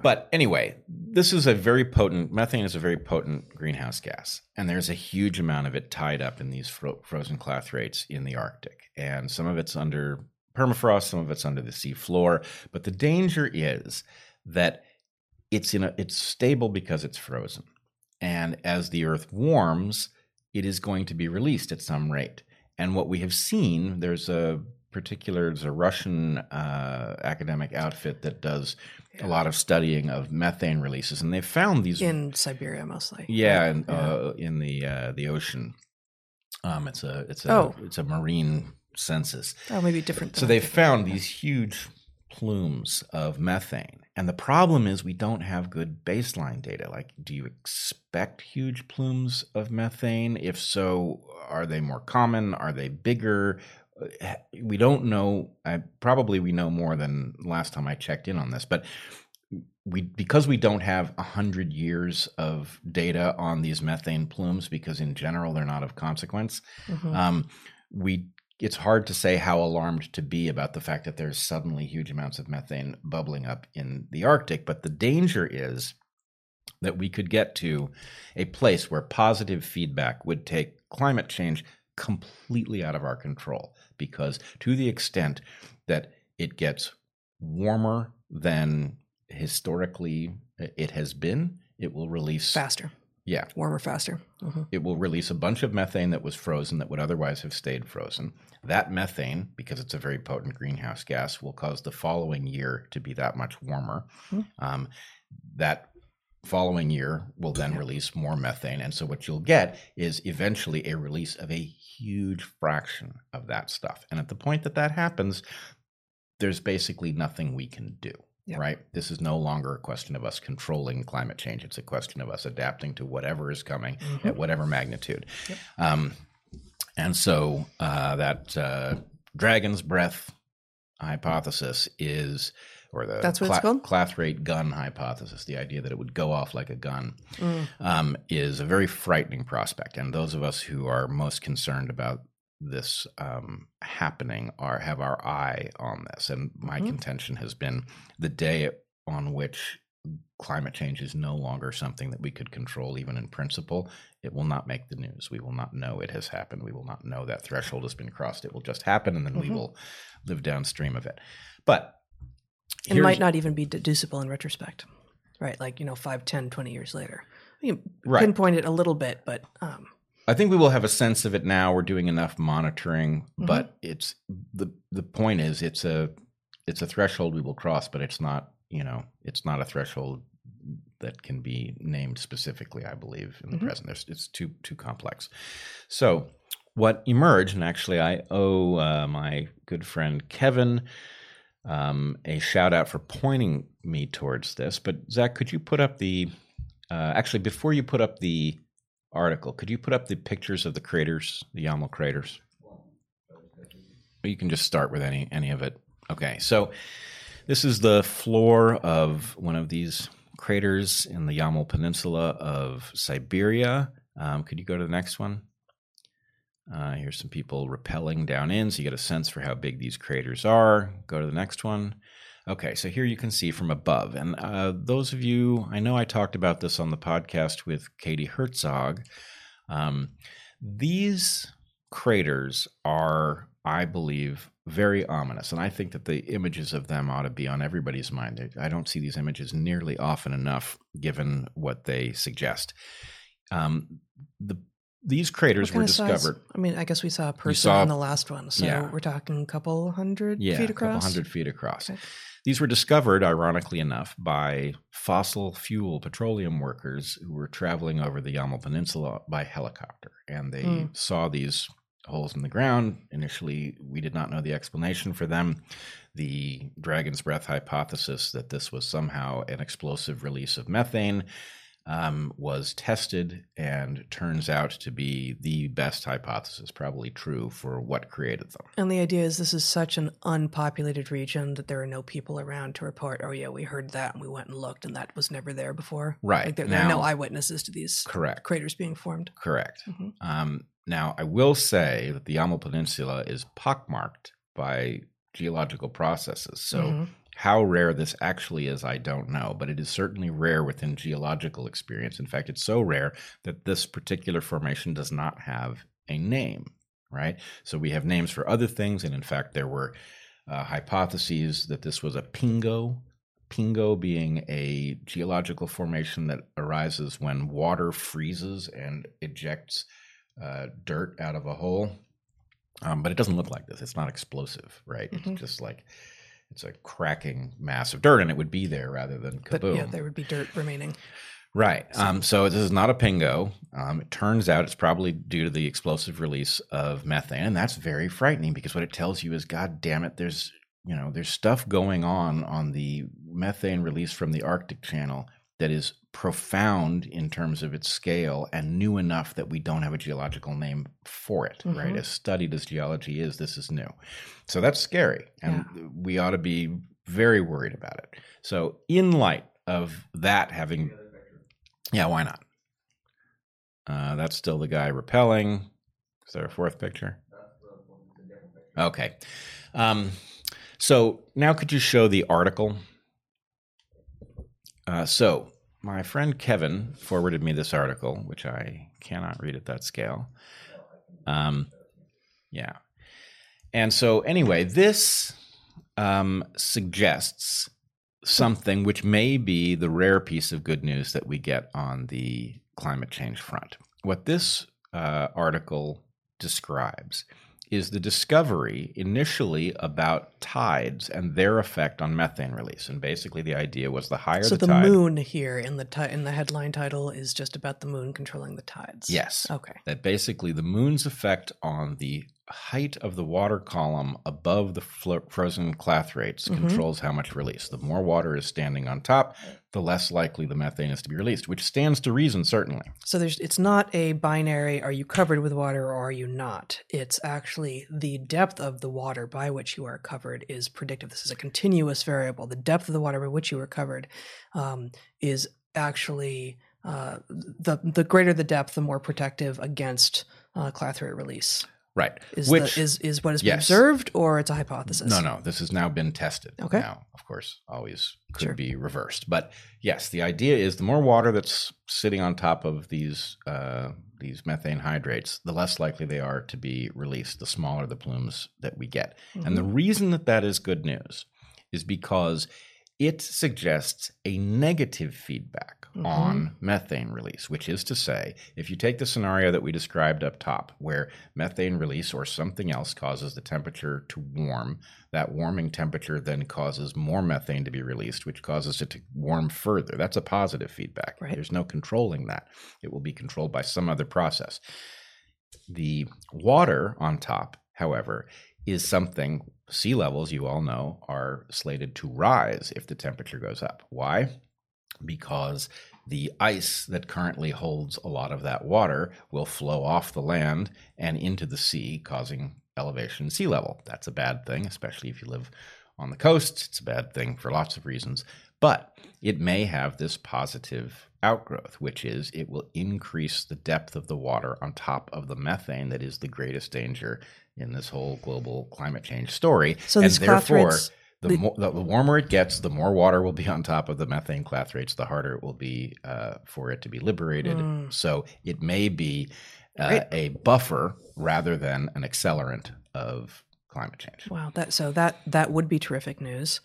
but anyway, this is a very potent methane is a very potent greenhouse gas, and there's a huge amount of it tied up in these fro- frozen clathrates in the Arctic, and some of it's under permafrost, some of it's under the sea floor. But the danger is that it's in a it's stable because it's frozen, and as the Earth warms, it is going to be released at some rate. And what we have seen, there's a particular, there's a Russian uh, academic outfit that does a lot of studying of methane releases, and they've found these. in Siberia mostly. yeah, and, uh, in the uh, the ocean. Um, it's a it's a Oh. it's a marine census. oh, maybe different. So they found these huge plumes of methane, And the problem is we don't have good baseline data. Like, do you expect huge plumes of methane? If so, are they more common? Are they bigger? We don't know. I, probably we know more than last time I checked in on this, but we because we don't have a hundred years of data on these methane plumes because in general they're not of consequence. Mhm. Um, we it's hard to say how alarmed to be about the fact that there's suddenly huge amounts of methane bubbling up in the Arctic, but the danger is that we could get to a place where positive feedback would take climate change completely out of our control because to the extent that it gets warmer than historically it has been, it will release faster, yeah, warmer, faster. Mhm. it will release a bunch of methane that was frozen that would otherwise have stayed frozen. That methane, because it's a very potent greenhouse gas, will cause the following year to be that much warmer. Hmm. Um, that following year will then release more methane. And so what you'll get is eventually a release of a huge fraction of that stuff. And at the point that that happens, there's basically nothing we can do. Yeah. Right. This is no longer a question of us controlling climate change. It's a question of us adapting to whatever is coming Mhm. at whatever magnitude. Yep. Um, and so uh, that uh, dragon's breath hypothesis is, or the That's what it's called? Clathrate gun hypothesis, the idea that it would go off like a gun, Mm. um, is a very frightening prospect. And those of us who are most concerned about this um, happening are have our eye on this. And my Mhm. contention has been the day on which climate change is no longer something that we could control, even in principle, it will not make the news. We will not know it has happened. We will not know that threshold has been crossed. It will just happen, and then we Mhm. will live downstream of it. But It might not even be deducible in retrospect, right? Like, you know, 5, 10, 20 years later. Can Right. pinpoint it a little bit, but um, I think we will have a sense of it now. We're doing enough monitoring, Mhm. but it's the the point is it's a it's a threshold we will cross, but it's not you know it's not a threshold that can be named specifically. I believe in the Mhm. present, There's, it's too too complex. So what emerged, and actually I owe uh, my good friend Kevin um, a shout out for pointing me towards this. But Zach, could you put up the uh, actually before you put up the article, could you put up the pictures of the craters, the Yamal craters? You can just start with any any of it. Okay, so this is the floor of one of these craters in the Yamal Peninsula of Siberia. Um, could you go to the next one? Uh, here's some people rappelling down in, so you get a sense for how big these craters are. Go to the next one. Okay, so here you can see from above. And uh, those of you, I know I talked about this on the podcast with Katie Herzog. Um, these craters are, I believe, very ominous. And I think that the images of them ought to be on everybody's mind. I don't see these images nearly often enough, given what they suggest. Um, the these craters were of size? discovered. I mean, I guess we saw a person saw- on the last one. So Yeah. we're talking a couple hundred yeah, feet a couple across. hundred feet across. Okay. These were discovered, ironically enough, by fossil fuel petroleum workers who were traveling over the Yamal Peninsula by helicopter. And they Mm. saw these holes in the ground. Initially, we did not know the explanation for them. The dragon's breath hypothesis that this was somehow an explosive release of methane um, was tested and turns out to be the best hypothesis, probably true for what created them. And the idea is this is such an unpopulated region that there are no people around to report, oh, yeah, we heard that and we went and looked and that was never there before. Right. Like there, there are no eyewitnesses to these Correct. craters being formed. Correct. Mhm. Um, now, I will say that the Yamal Peninsula is pockmarked by geological processes. So, Mhm. How rare this actually is, I don't know, but it is certainly rare within geological experience. In fact, it's so rare that this particular formation does not have a name, right? So, we have names for other things, and in fact, there were uh, hypotheses that this was a pingo. Pingo being a geological formation that arises when water freezes and ejects uh, dirt out of a hole. Um, but it doesn't look like this. It's not explosive, right? Mhm. It's just like it's a cracking mass of dirt, and it would be there rather than But kaboom. yeah, there would be dirt remaining. Right. Um, so this is not a pingo. Um, it turns out it's probably due to the explosive release of methane, and that's very frightening because what it tells you is, God damn it, there's you know, there's stuff going on on the methane release from the Arctic Channel that is profound in terms of its scale and new enough that we don't have a geological name for it, right? Mhm. As studied as geology is, this is new. So that's scary. And we ought to be very worried about it. So, in light of that having, The other picture. yeah, why not? Uh, that's still the guy repelling. Is there a fourth picture? That's the one, the different picture. Okay. Um, so now could you show the article? Uh, so my friend Kevin forwarded me this article, which I cannot read at that scale. Um, yeah. And so anyway, this um, suggests something which may be the rare piece of good news that we get on the climate change front. What this uh, article describes is the discovery initially about tides and their effect on methane release. And basically, the idea was the higher the So the, the, tide, moon here in the ti- in the headline title is just about the moon controlling the tides. Yes. Okay. that basically the moon's effect on the height of the water column above the flo- frozen clathrates Mhm. controls how much release. The more water is standing on top, the less likely the methane is to be released, which stands to reason, certainly. So there's it's not a binary are you covered with water or are you not? It's actually the depth of the water by which you are covered is predictive. This is a continuous variable. The depth of the water by which you are covered um, is actually uh, the the greater the depth, the more protective against uh, clathrate release. Right. Is Which- the, is is what been yes. observed, or it's a hypothesis? No, no, this has now been tested. Okay. Now, of course, always could Sure. be reversed. But yes, the idea is the more water that's sitting on top of these uh, these methane hydrates, the less likely they are to be released. The smaller the plumes that we get. And the Mhm. reason that that is good news is because it suggests a negative feedback Mhm. on methane release, which is to say, if you take the scenario that we described up top, where methane release or something else causes the temperature to warm, that warming temperature then causes more methane to be released, which causes it to warm further. That's a positive feedback. Right. There's no controlling that. It will be controlled by some other process. The water on top, however, is something sea levels, you all know, are slated to rise if the temperature goes up. Why? Because the ice that currently holds a lot of that water will flow off the land and into the sea, causing elevation in sea level. That's a bad thing, especially if you live on the coast. It's a bad thing for lots of reasons. But it may have this positive outgrowth, which is it will increase the depth of the water on top of the methane that is the greatest danger in this whole global climate change story. So and therefore, the, the- more, the, the warmer it gets, the more water will be on top of the methane clathrates, the harder it will be uh, for it to be liberated. Mm. So it may be uh, Right. a buffer rather than an accelerant of climate change. Wow, that so that that would be terrific news.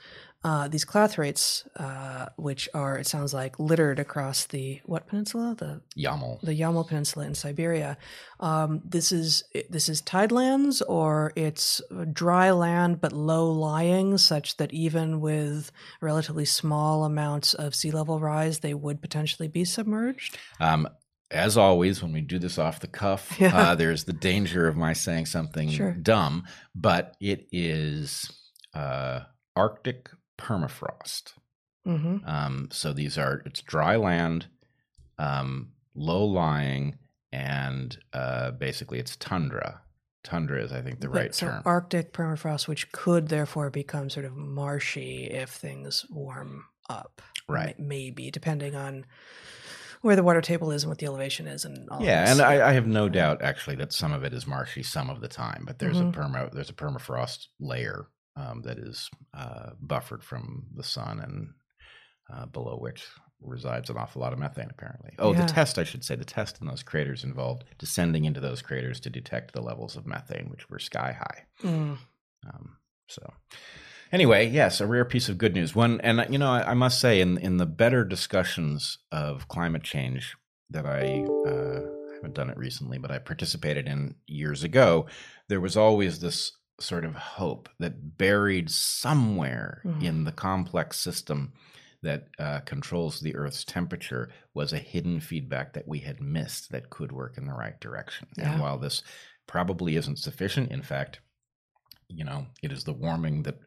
Uh, these clathrates, uh, which are it sounds like littered across the what peninsula, the Yamal. the Yamal Peninsula in Siberia. Um, this is this is tidelands, or it's dry land but low lying, such that even with relatively small amounts of sea level rise, they would potentially be submerged. Um, as always, when we do this off the cuff, Yeah. uh, there's the danger of my saying something Sure. dumb, but it is uh, Arctic permafrost. hmm Um, so these are it's dry land, um, low lying, and uh, basically it's tundra. Tundra is, I think, the right so term. Arctic permafrost, which could therefore become sort of marshy if things warm up. Right. May- Maybe depending on where the water table is and what the elevation is, and all yeah, and I, I have no doubt actually that some of it is marshy some of the time, but there's Mhm. a perma there's a permafrost layer um, that is uh, buffered from the sun and uh, below which resides an awful lot of methane apparently. Oh, Yeah. the test I should say the test in those craters involved descending into those craters to detect the levels of methane which were sky high. Mm. Um, so, anyway, yes, a rare piece of good news. One, and you know, I, I must say, in in the better discussions of climate change that I uh, haven't done it recently, but I participated in years ago, there was always this sort of hope that buried somewhere Mhm. in the complex system that uh, controls the Earth's temperature was a hidden feedback that we had missed that could work in the right direction. Yeah. And while this probably isn't sufficient, in fact, you know, it is the warming that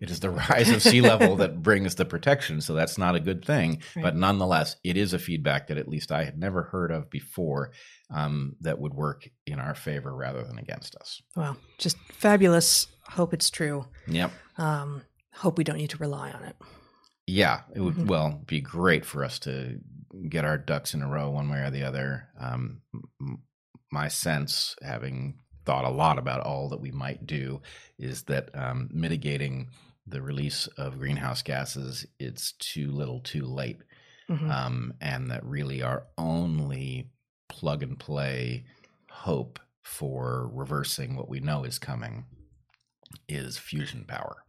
It is the rise of sea level that brings the protection, so that's not a good thing. Right. But nonetheless, it is a feedback that at least I had never heard of before um, that would work in our favor rather than against us. Well, just fabulous. Hope it's true. Yep. Um, hope we don't need to rely on it. Yeah, it would Mhm. well be great for us to get our ducks in a row one way or the other. Um, m- my sense, having thought a lot about all that we might do, is that um, mitigating the release of greenhouse gases it's too little, too late, Mhm. um, and that really our only plug and play hope for reversing what we know is coming is fusion power.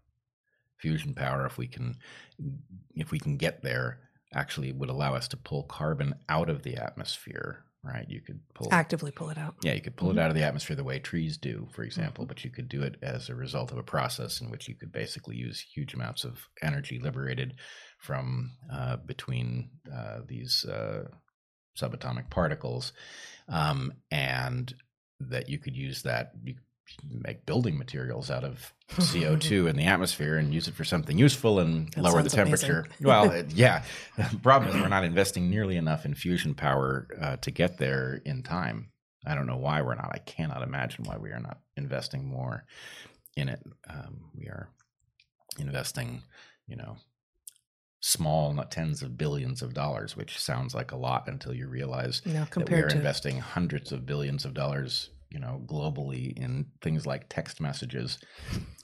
Fusion power, if we can, if we can get there, actually would allow us to pull carbon out of the atmosphere. Right? You could pull Actively pull it out. yeah, you could pull Mhm. it out of the atmosphere the way trees do, for example, but you could do it as a result of a process in which you could basically use huge amounts of energy liberated from uh, between uh, these uh, subatomic particles, um, and that you could use that. You make building materials out of CO2 in the atmosphere and use it for something useful and That lower the temperature. well, it- yeah. The problem is we're not investing nearly enough in fusion power uh, to get there in time. I don't know why we're not. I cannot imagine why we are not investing more in it. Um, we are investing, you know, small, not tens of billions of dollars, which sounds like a lot until you realize Now that we are to investing hundreds of billions of dollars, you know, globally in things like text messages.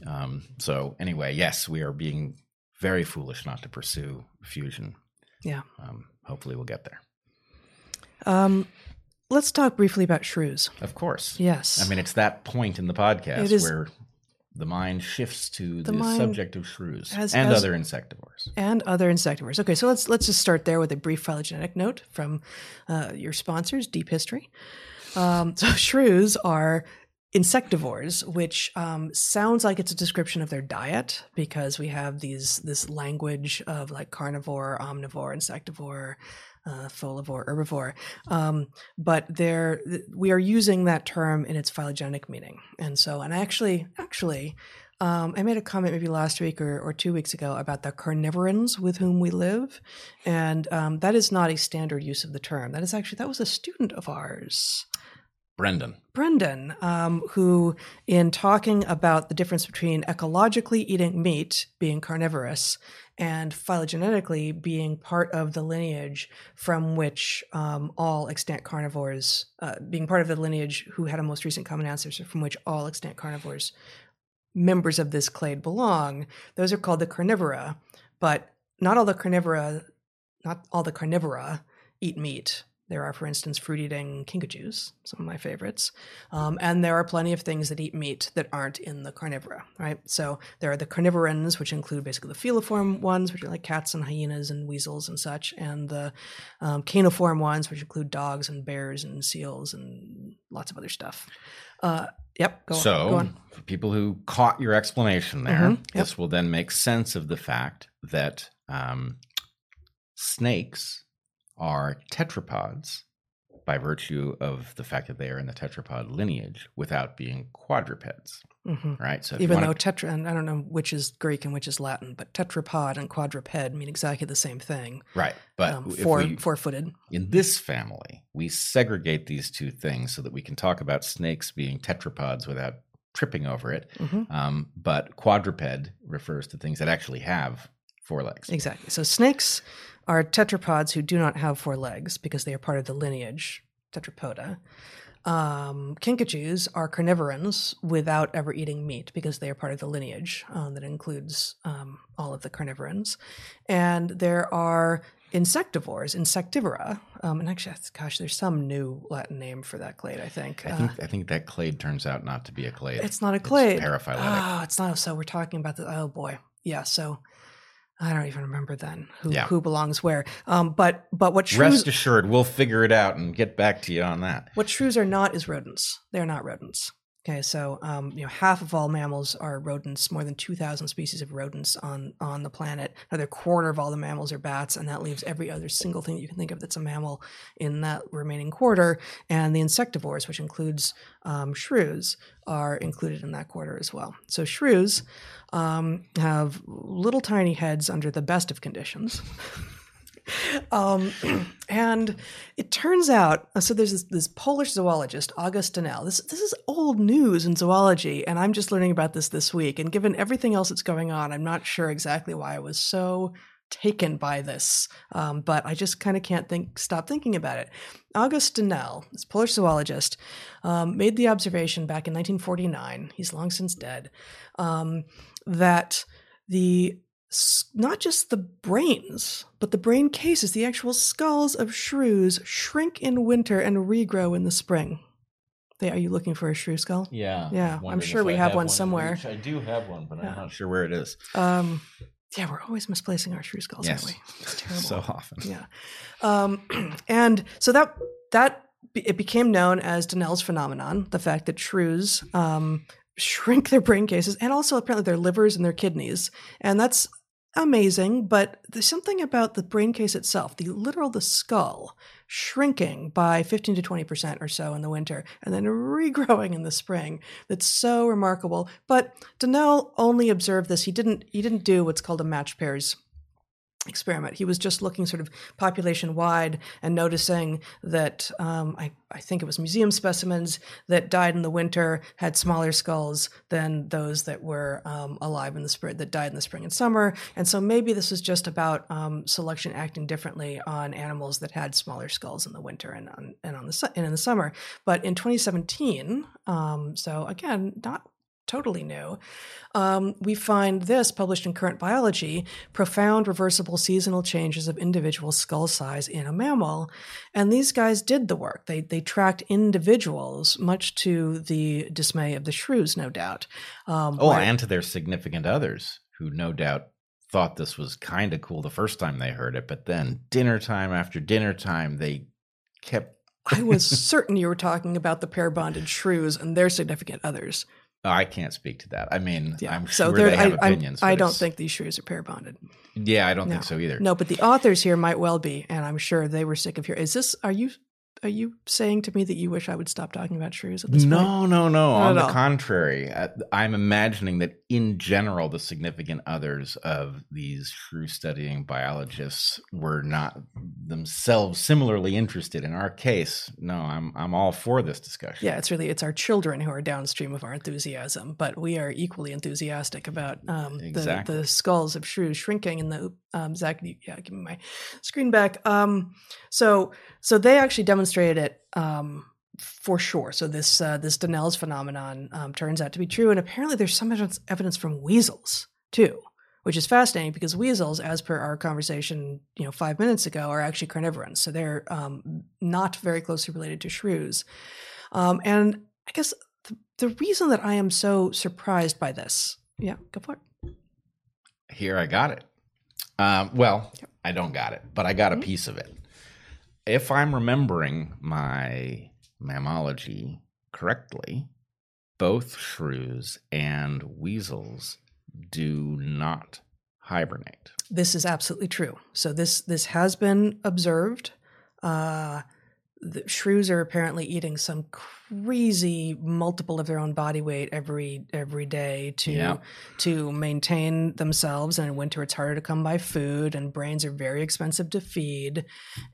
Um, so anyway, yes, we are being very foolish not to pursue fusion. Yeah. Um, hopefully, we'll get there. um, let's talk briefly about shrews. Of course. Yes. I mean, it's that point in the podcast is- where the mind shifts to the, The subject of shrews has- and has- other insectivores. and other insectivores. Okay, so let's let's just start there with a brief phylogenetic note from uh, your sponsors, Deep History. Um, so shrews are insectivores, which um, sounds like it's a description of their diet because we have these this language of like carnivore, omnivore, insectivore. Uh, folivore, herbivore, um, but they're we are using that term in its phylogenetic meaning, and so and actually, actually, um, I made a comment maybe last week or, or two weeks ago about the carnivorans with whom we live, and um, that is not a standard use of the term. That is actually that was a student of ours, Brendan. Brendan, um, who, in talking about the difference between ecologically eating meat, being carnivorous, and phylogenetically being part of the lineage from which um, all extant carnivores, uh, being part of the lineage who had a most recent common ancestor from which all extant carnivores, members of this clade belong, those are called the carnivora. But not all the carnivora, not all the carnivora eat meat. There are, for instance, fruit eating kinkajous, some of my favorites. Um, and there are plenty of things that eat meat that aren't in the carnivora, right? So there are the carnivorans, which include basically the feliform ones, which are like cats and hyenas and weasels and such, and the um, caniform ones, which include dogs and bears and seals and lots of other stuff. Uh, yep, go, so, go on. for people who caught your explanation there, Mhm, yep. this will then make sense of the fact that um, snakes are tetrapods by virtue of the fact that they are in the tetrapod lineage without being quadrupeds, hmm right? So, Even though tetra, and I don't know which is Greek and which is Latin, but tetrapod and quadruped mean exactly the same thing. right, but um, four, we, four-footed. in this family, we segregate these two things so that we can talk about snakes being tetrapods without tripping over it. hmm Um, but quadruped refers to things that actually have four legs. Exactly. So snakes are tetrapods who do not have four legs because they are part of the lineage Tetrapoda. Um, kinkajous are carnivorans without ever eating meat because they are part of the lineage um, that includes um, all of the carnivorans. And there are insectivores, insectivora. Um, and actually, gosh, there's some new Latin name for that clade, I think. I Uh, think I think that clade turns out not to be a clade. it's not a clade. paraphyletic. Oh, it's not. So we're talking about the. Oh boy, yeah. So I don't even remember then who Yeah. who belongs where. Um, but but what shrews Rest assured, we'll figure it out and get back to you on that. what shrews are not is rodents. They are not rodents. Okay, so um, you know half of all mammals are rodents. More than two thousand species of rodents on on the planet. Another quarter of all the mammals are bats, and that leaves every other single thing that you can think of that's a mammal in that remaining quarter. And the insectivores, which includes um, shrews, are included in that quarter as well. So shrews um, have little tiny heads under the best of conditions. Um, and it turns out, uh, so there's this, this Polish zoologist, August Dehnel. This this is old news in zoology, and I'm just learning about this this week. And given everything else that's going on, I'm not sure exactly why I was so taken by this, um, but I just kind of can't think stop thinking about it. August Dehnel, this Polish zoologist, um, made the observation back in 1949. He's long since dead. Um, that the not just the brains, but the brain cases, the actual skulls of shrews shrink in winter and regrow in the spring. They, are you looking for a shrew skull? Yeah. Yeah, I'm sure we have, one somewhere. I do have one, but Yeah. I'm not sure where it is. Um, yeah, we're always misplacing our shrew skulls, Yes. aren't we? It's terrible. So often. Yeah. Um, and so that that it became known as Dehnel's phenomenon, the fact that shrews um, shrink their brain cases and also apparently their livers and their kidneys. And that's amazing, but there's something about the brain case itself, the literal the skull shrinking by 15 to 20% or so in the winter and then regrowing in the spring that's so remarkable. But Dehnel only observed this. He didn't he didn't do what's called a match pairs experiment. He was just looking sort of population wide and noticing that um, I, I think it was museum specimens that died in the winter had smaller skulls than those that were um, alive in the spring, that died in the spring and summer. And so maybe this is just about um, selection acting differently on animals that had smaller skulls in the winter and on, and on the su- and in the summer. But in 2017, um, so again, not totally new, um, we find this published in Current Biology profound reversible seasonal changes of individual skull size in a mammal. And these guys did the work. They, they tracked individuals, much to the dismay of the shrews, no doubt. Um, Oh, and to their significant others who no doubt thought this was kind of cool the first time they heard it, but then dinner time after dinner time, they kept. I was certain you were talking about the pair bonded shrews and their significant others. Oh, I can't speak to that. I mean, Yeah. I'm so sure they have I, opinions. I but don't think these shrews are pair bonded. Yeah, I don't No. think so either. No, but the authors here might well be, and I'm sure they were sick of hearing. Is this? Are you? Are you saying to me that you wish I would stop talking about shrews at this point? No, no, no. On the all. contrary, I, I'm imagining that in general, the significant others of these shrew studying biologists were not themselves similarly interested. In our case, no, I'm I'm all for this discussion. Yeah, it's really it's our children who are downstream of our enthusiasm, but we are equally enthusiastic about um, Exactly. the the skulls of shrews shrinking and the um, Zach. Yeah, give me my screen back. Um, so so they actually demonstrated it. Um, for sure. So this uh, this Dehnel's phenomenon um, turns out to be true, and apparently there's some evidence, from weasels too, which is fascinating because weasels, as per our conversation, you know, five minutes ago, are actually carnivorans, so they're um, not very closely related to shrews. Um, and I guess the, the reason that I am so surprised by this, yeah, go for it. Here I got it. Um, well, I don't got it, but I got a Mhm. piece of it. If I'm remembering my mammalogy correctly, both shrews and weasels do not hibernate. This is absolutely true. So this this has been observed. Uh, the shrews are apparently eating some crazy multiple of their own body weight every every day to Yeah. to maintain themselves. And in winter, it's harder to come by food, and brains are very expensive to feed.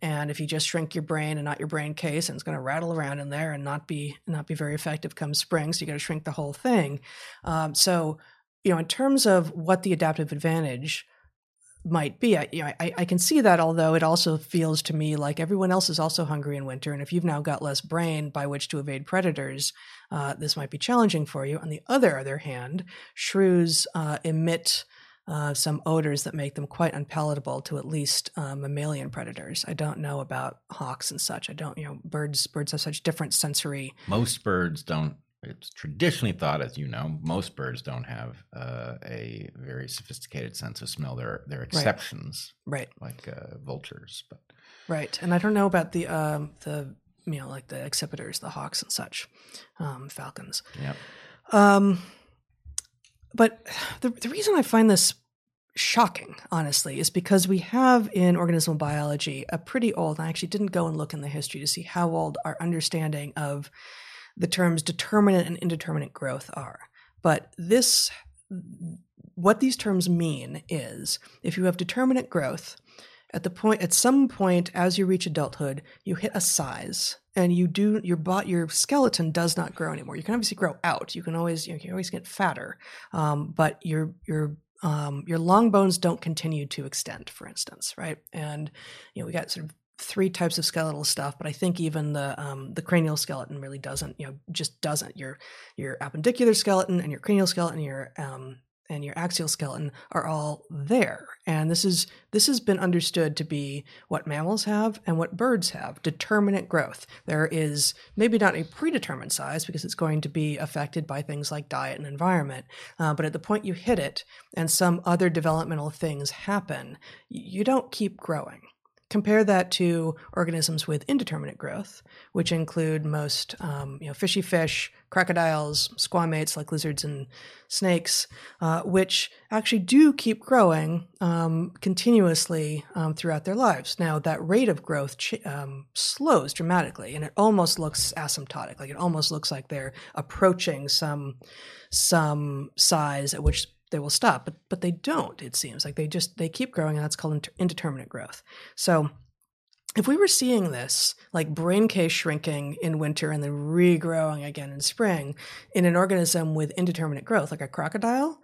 And if you just shrink your brain and not your brain case, and it's going to rattle around in there and not be not be very effective come spring. So you got to shrink the whole thing. Um, so you know, in terms of what the adaptive advantage might be. I, you know, I, I can see that, although it also feels to me like everyone else is also hungry in winter. And if you've now got less brain by which to evade predators, uh, this might be challenging for you. On the other other hand, shrews uh, emit uh, some odors that make them quite unpalatable to at least uh, mammalian predators. I don't know about hawks and such. I don't, you know, birds birds have such different sensory. Most birds don't. It's traditionally thought, as you know, most birds don't have uh, a very sophisticated sense of smell. There, there are exceptions, Right, like uh, vultures, but right. And I don't know about the um, the you know, like the accipiters, the hawks and such, um, falcons. Yep. Um, but the, the reason I find this shocking, honestly, is because we have in organismal biology a pretty old, I actually didn't go and look in the history to see how old our understanding of the terms determinate and indeterminate growth are. But this, what these terms mean is if you have determinate growth, at the point at some point as you reach adulthood you hit a size and you do your bot your skeleton does not grow anymore. You can obviously grow out. You can always you, know, you can always get fatter. Um, but your your um, your long bones don't continue to extend for instance right? And you know we got sort of three types of skeletal stuff, but I think even the um, the cranial skeleton really doesn't, you know, just doesn't. Your your appendicular skeleton and your cranial skeleton, your um, and your axial skeleton are all there. And this is this has been understood to be what mammals have and what birds have, determinate growth. There is maybe not a predetermined size because it's going to be affected by things like diet and environment. Uh, but at the point you hit it and some other developmental things happen, you don't keep growing. Compare that to organisms with indeterminate growth, which include most um, you know, fishy fish, crocodiles, squamates like lizards and snakes, uh, which actually do keep growing um, continuously um, throughout their lives. Now, that rate of growth ch- um, slows dramatically, and it almost looks asymptotic. Like it almost looks like they're approaching some some size at which they will stop but but they don't it seems like they just they keep growing and that's called indeterminate growth so if we were seeing this like brain case shrinking in winter and then regrowing again in spring in an organism with indeterminate growth like a crocodile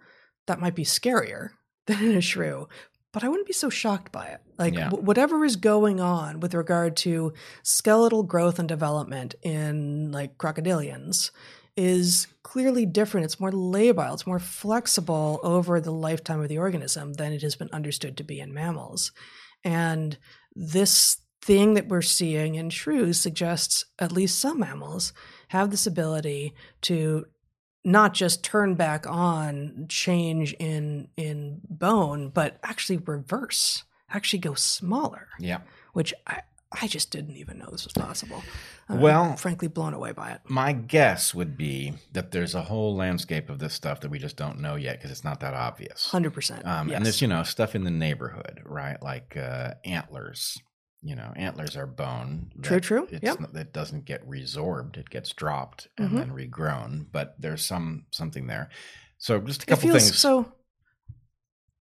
that might be scarier than in a shrew but I wouldn't be so shocked by it. Like yeah. w- whatever is going on with regard to skeletal growth and development in like crocodilians is clearly different. It's more labile, it's more flexible over the lifetime of the organism than it has been understood to be in mammals. And this thing that we're seeing in shrews suggests at least some mammals have this ability to not just turn back on change in in bone, but actually reverse, actually go smaller. Yeah. Which I, I just didn't even know this was possible. I'm well, frankly, blown away by it. My guess would be that there's a whole landscape of this stuff that we just don't know yet because it's not that obvious. Hundred um, percent. And there's you know stuff in the neighborhood, right? Like uh, antlers. You know, antlers are bone. True, true. Yep. It doesn't get resorbed; it gets dropped and mm-hmm. then regrown. But there's some something there. So just a couple things. So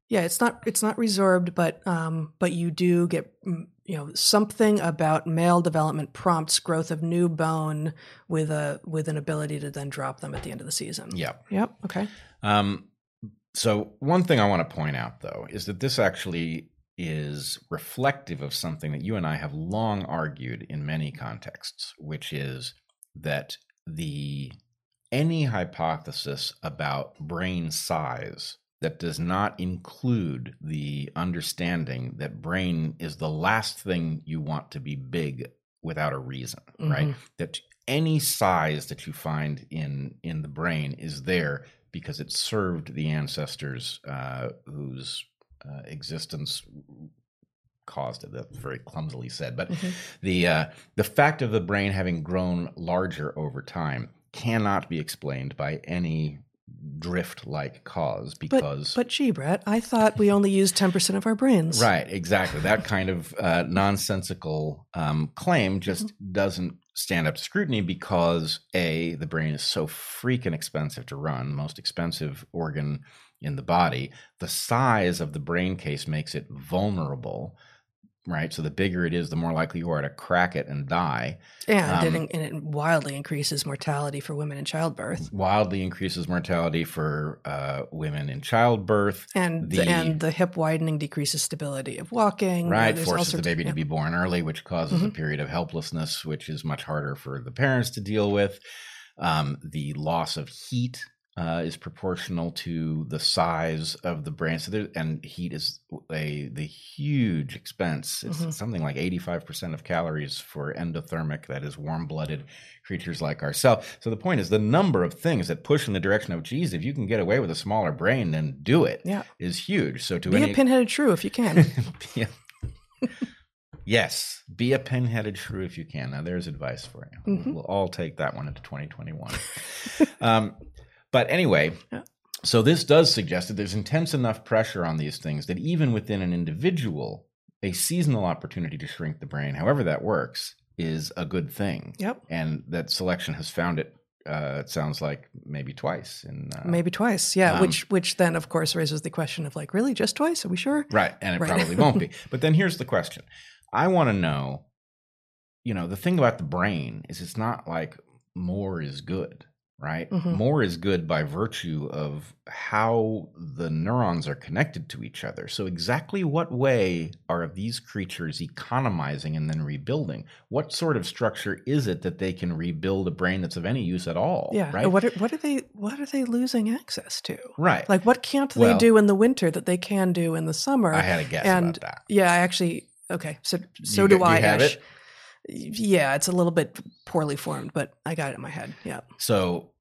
yeah, it's not it's not resorbed, but um, but you do get mm, you know something about male development prompts growth of new bone with a with an ability to then drop them at the end of the season. Yep. Yep. Okay. Um, so one thing I want to point out though is that this actually is reflective of something that you and I have long argued in many contexts, which is that the any hypothesis about brain size that does not include the understanding that brain is the last thing you want to be big without a reason, mm-hmm. right? That any size that you find in in the brain is there because it served the ancestors uh, whose uh, existence caused it. That's very clumsily said, but mm-hmm. the uh, the fact of the brain having grown larger over time cannot be explained by any drift like cause because but, but gee bret i thought we only used 10% of our brains. Right exactly. That kind of uh, nonsensical um, claim just mm-hmm. doesn't stand up to scrutiny because a the brain is so freaking expensive to run most expensive organ in the body. The size of the brain case makes it vulnerable right? So the bigger it is, the more likely you are to crack it and die. Yeah, um, it, and it wildly increases mortality for women in childbirth. Wildly increases mortality for uh, women in childbirth. And the, and the hip widening decreases stability of walking. Right, forces the baby to be born early, which causes mm-hmm. a period of helplessness, which is much harder for the parents to deal with. Um, the loss of heat uh, is proportional to the size of the brain. So there, and heat is a the huge expense. It's mm-hmm. something like eighty five percent of calories for endothermic, that is warm blooded creatures like ourselves. So the point is the number of things that push in the direction of, geez, if you can get away with a smaller brain, then do it. Yeah. is huge. So to be any, a pinheaded shrew if you can. yeah. Yes, be a pinheaded shrew if you can. Now, there's advice for you. Mhm. We'll all take that one into 2021. um, but anyway, Yeah. so this does suggest that there's intense enough pressure on these things that even within an individual, a seasonal opportunity to shrink the brain, however that works, is a good thing. Yep. And that selection has found it. Uh, it sounds like maybe twice. In, uh, Maybe twice. Yeah. um, which which then of course raises the question of like, really, just twice? Are we sure? Right. And it Right. probably won't be. But then here's the question I want to know you know, the thing about the brain is it's not like more is good, right? Mhm. More is good by virtue of how the neurons are connected to each other. So, exactly what way are these creatures economizing and then rebuilding? What sort of structure is it that they can rebuild a brain that's of any use at all? Yeah. Right. What are, what are they what are they losing access to? right. Like what can't Well- they do in the winter that they can do in the summer? I had a guess and- about that. yeah, I actually okay. So so You do you I. have Ash. it? Yeah, it's a little bit poorly formed, but I got it in my head. Yeah. So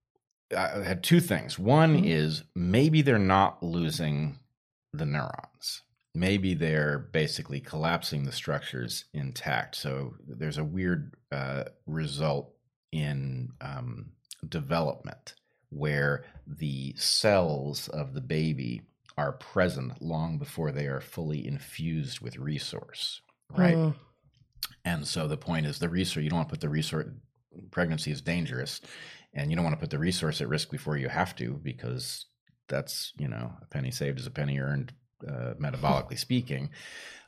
I had two things. One Mhm. is maybe they're not losing the neurons. Maybe they're basically collapsing the structures intact. So there's a weird uh, result in um, development where the cells of the baby are present long before they are fully infused with resource. Right. Mm, And so the point is the resource, you don't want to put the resource, pregnancy is dangerous and you don't want to put the resource at risk before you have to because that's, you know, a penny saved is a penny earned, uh, metabolically speaking.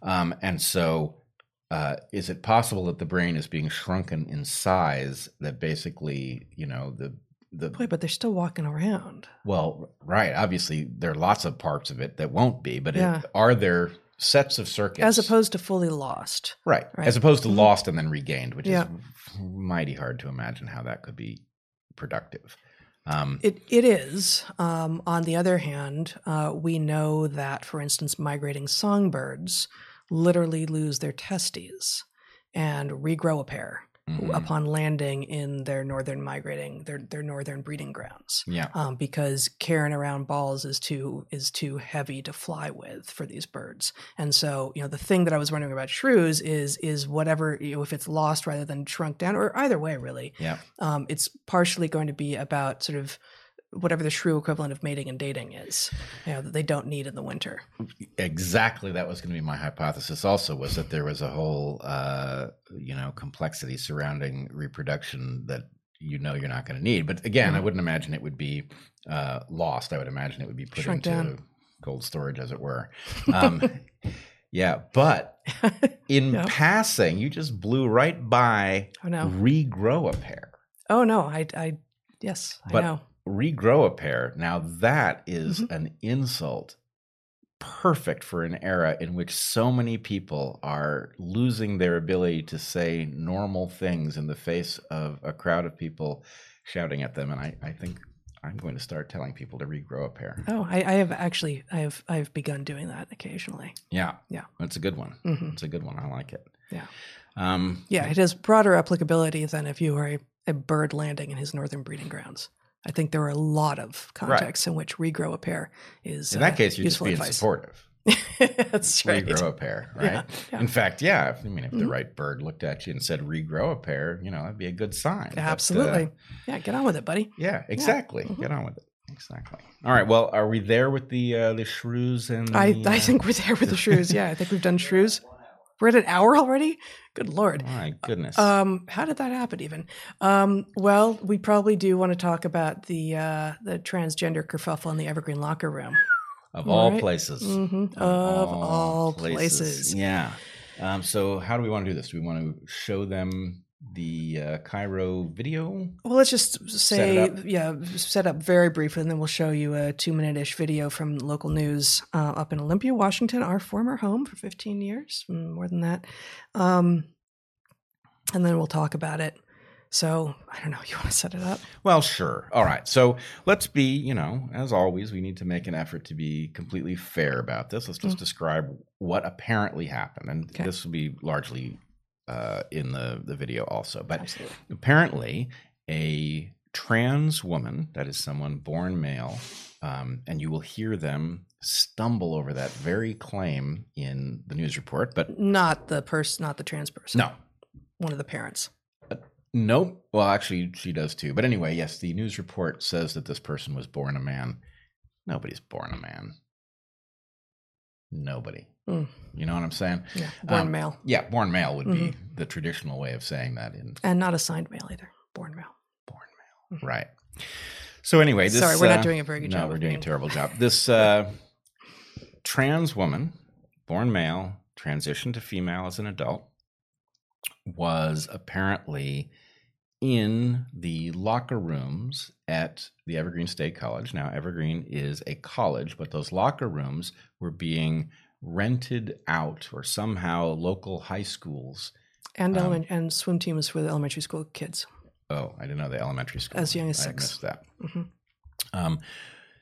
Um, and so uh, is it possible that the brain is being shrunken in size that basically, you know, the, the boy, but they're still walking around. well, right. Obviously, there are lots of parts of it that won't be, but it- are there sets of circuits As opposed to fully lost. Right. Right. As opposed to Mhm. lost and then regained, which Yeah. is mighty hard to imagine how that could be productive. Um, It it is. Um, on the other hand, uh, we know that, for instance, migrating songbirds literally lose their testes and regrow a pair mhm. upon landing in their northern migrating their their northern breeding grounds. Yeah. Um, because carrying around balls is too is too heavy to fly with for these birds, and so you know the thing that I was wondering about shrews is is whatever you know if it's lost rather than shrunk down, or either way really, Yeah. um, it's partially going to be about sort of whatever the shrew equivalent of mating and dating is, you know, that they don't need in the winter. Exactly. That was going to be my hypothesis also was that there was a whole, uh, you know, complexity surrounding reproduction that you know you're not going to need. But again, I Mhm. wouldn't imagine it would be uh, lost. I would imagine it would be put Shrunk into down. cold storage, as it were. Um, yeah. But in Yeah. passing, you just blew right by oh no! regrow a pair. Oh no! I, I yes, But- I know. Regrow a pair. Now that is Mhm. an insult perfect for an era in which so many people are losing their ability to say normal things in the face of a crowd of people shouting at them. And I, I think I'm going to start telling people to regrow a pair. Oh, I, I have actually, I have, I have begun doing that occasionally. Yeah. Yeah. That's a good one. hmm It's a good one. I like it. Yeah. Um, Yeah, it has broader applicability than if you are a, a bird landing in his northern breeding grounds. I think there are a lot of contexts in which regrow a pair is in that uh, case, you're just being advice. supportive. That's right. regrow a pair, right? Yeah, yeah. In fact, yeah. I mean, if the Mhm. right bird looked at you and said "regrow a pair," you know, that'd be a good sign. But, uh, Absolutely. yeah, get on with it, buddy. yeah, exactly. Mhm. Get on with it. Exactly. All right. Well, are we there with the uh, the shrews and? I, the, I uh, think we're there with the shrews. Yeah, I think we've done shrews. We're at an hour already. Good lord. My goodness. Um, how did that happen? Even. Um, well, we probably do want to talk about the uh, the transgender kerfuffle in the Evergreen locker room. of all right. places. hmm Of all places. Yeah. Um, so, how do we want to do this? Do we want to show them the uh, KIRO video? Well, let's just say, up. yeah, set up very briefly, and then we'll show you a two minute ish video from local news uh, up in Olympia, Washington, our former home for 15 years, mm, more than that. Um, and then we'll talk about it. So, I don't know, you want to set it up? Well, sure. All right. So let's be, you know, as always, we need to make an effort to be completely fair about this. Let's just Mm. describe what apparently happened. And Okay. this will be largely uh, in the, the video also. But Absolutely. apparently, a trans woman, that is someone born male, um, and you will hear them stumble over that very claim in the news report, but Not the person, not the trans person. no, One of the parents. Nope. Well, actually, she does too. But anyway, yes, the news report says that this person was born a man. Nobody's born a man. Nobody. Mm. You know what I'm saying? Yeah. Born Um, male. Yeah, born male would be Mm-hmm. the traditional way of saying that in And not assigned male either. Born male. born male. Right. So anyway, this, Mm-hmm. Sorry, we're not uh, doing a very good no, job. we're of doing a terrible job. This uh, trans woman, born male, transitioned to female as an adult, was apparently in the locker rooms at the Evergreen State College. Now, Evergreen is a college, but those locker rooms were being rented out, or somehow local high schools. And Um, element and swim teams for the elementary school kids. Oh, I didn't know the elementary school. As young as I six. missed that. Mhm. Um,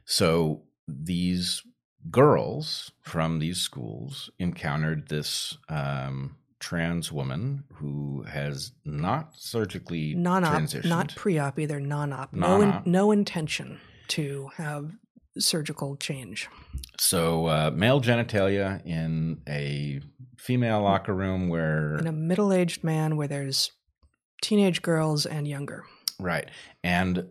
so these girls from these schools encountered this um, trans woman who has not surgically Non-op, transitioned. not pre-op either. Non-op. No, in, no intention to have surgical change. so uh, male genitalia in a female locker room where In a middle-aged man where there's teenage girls and younger. Right. And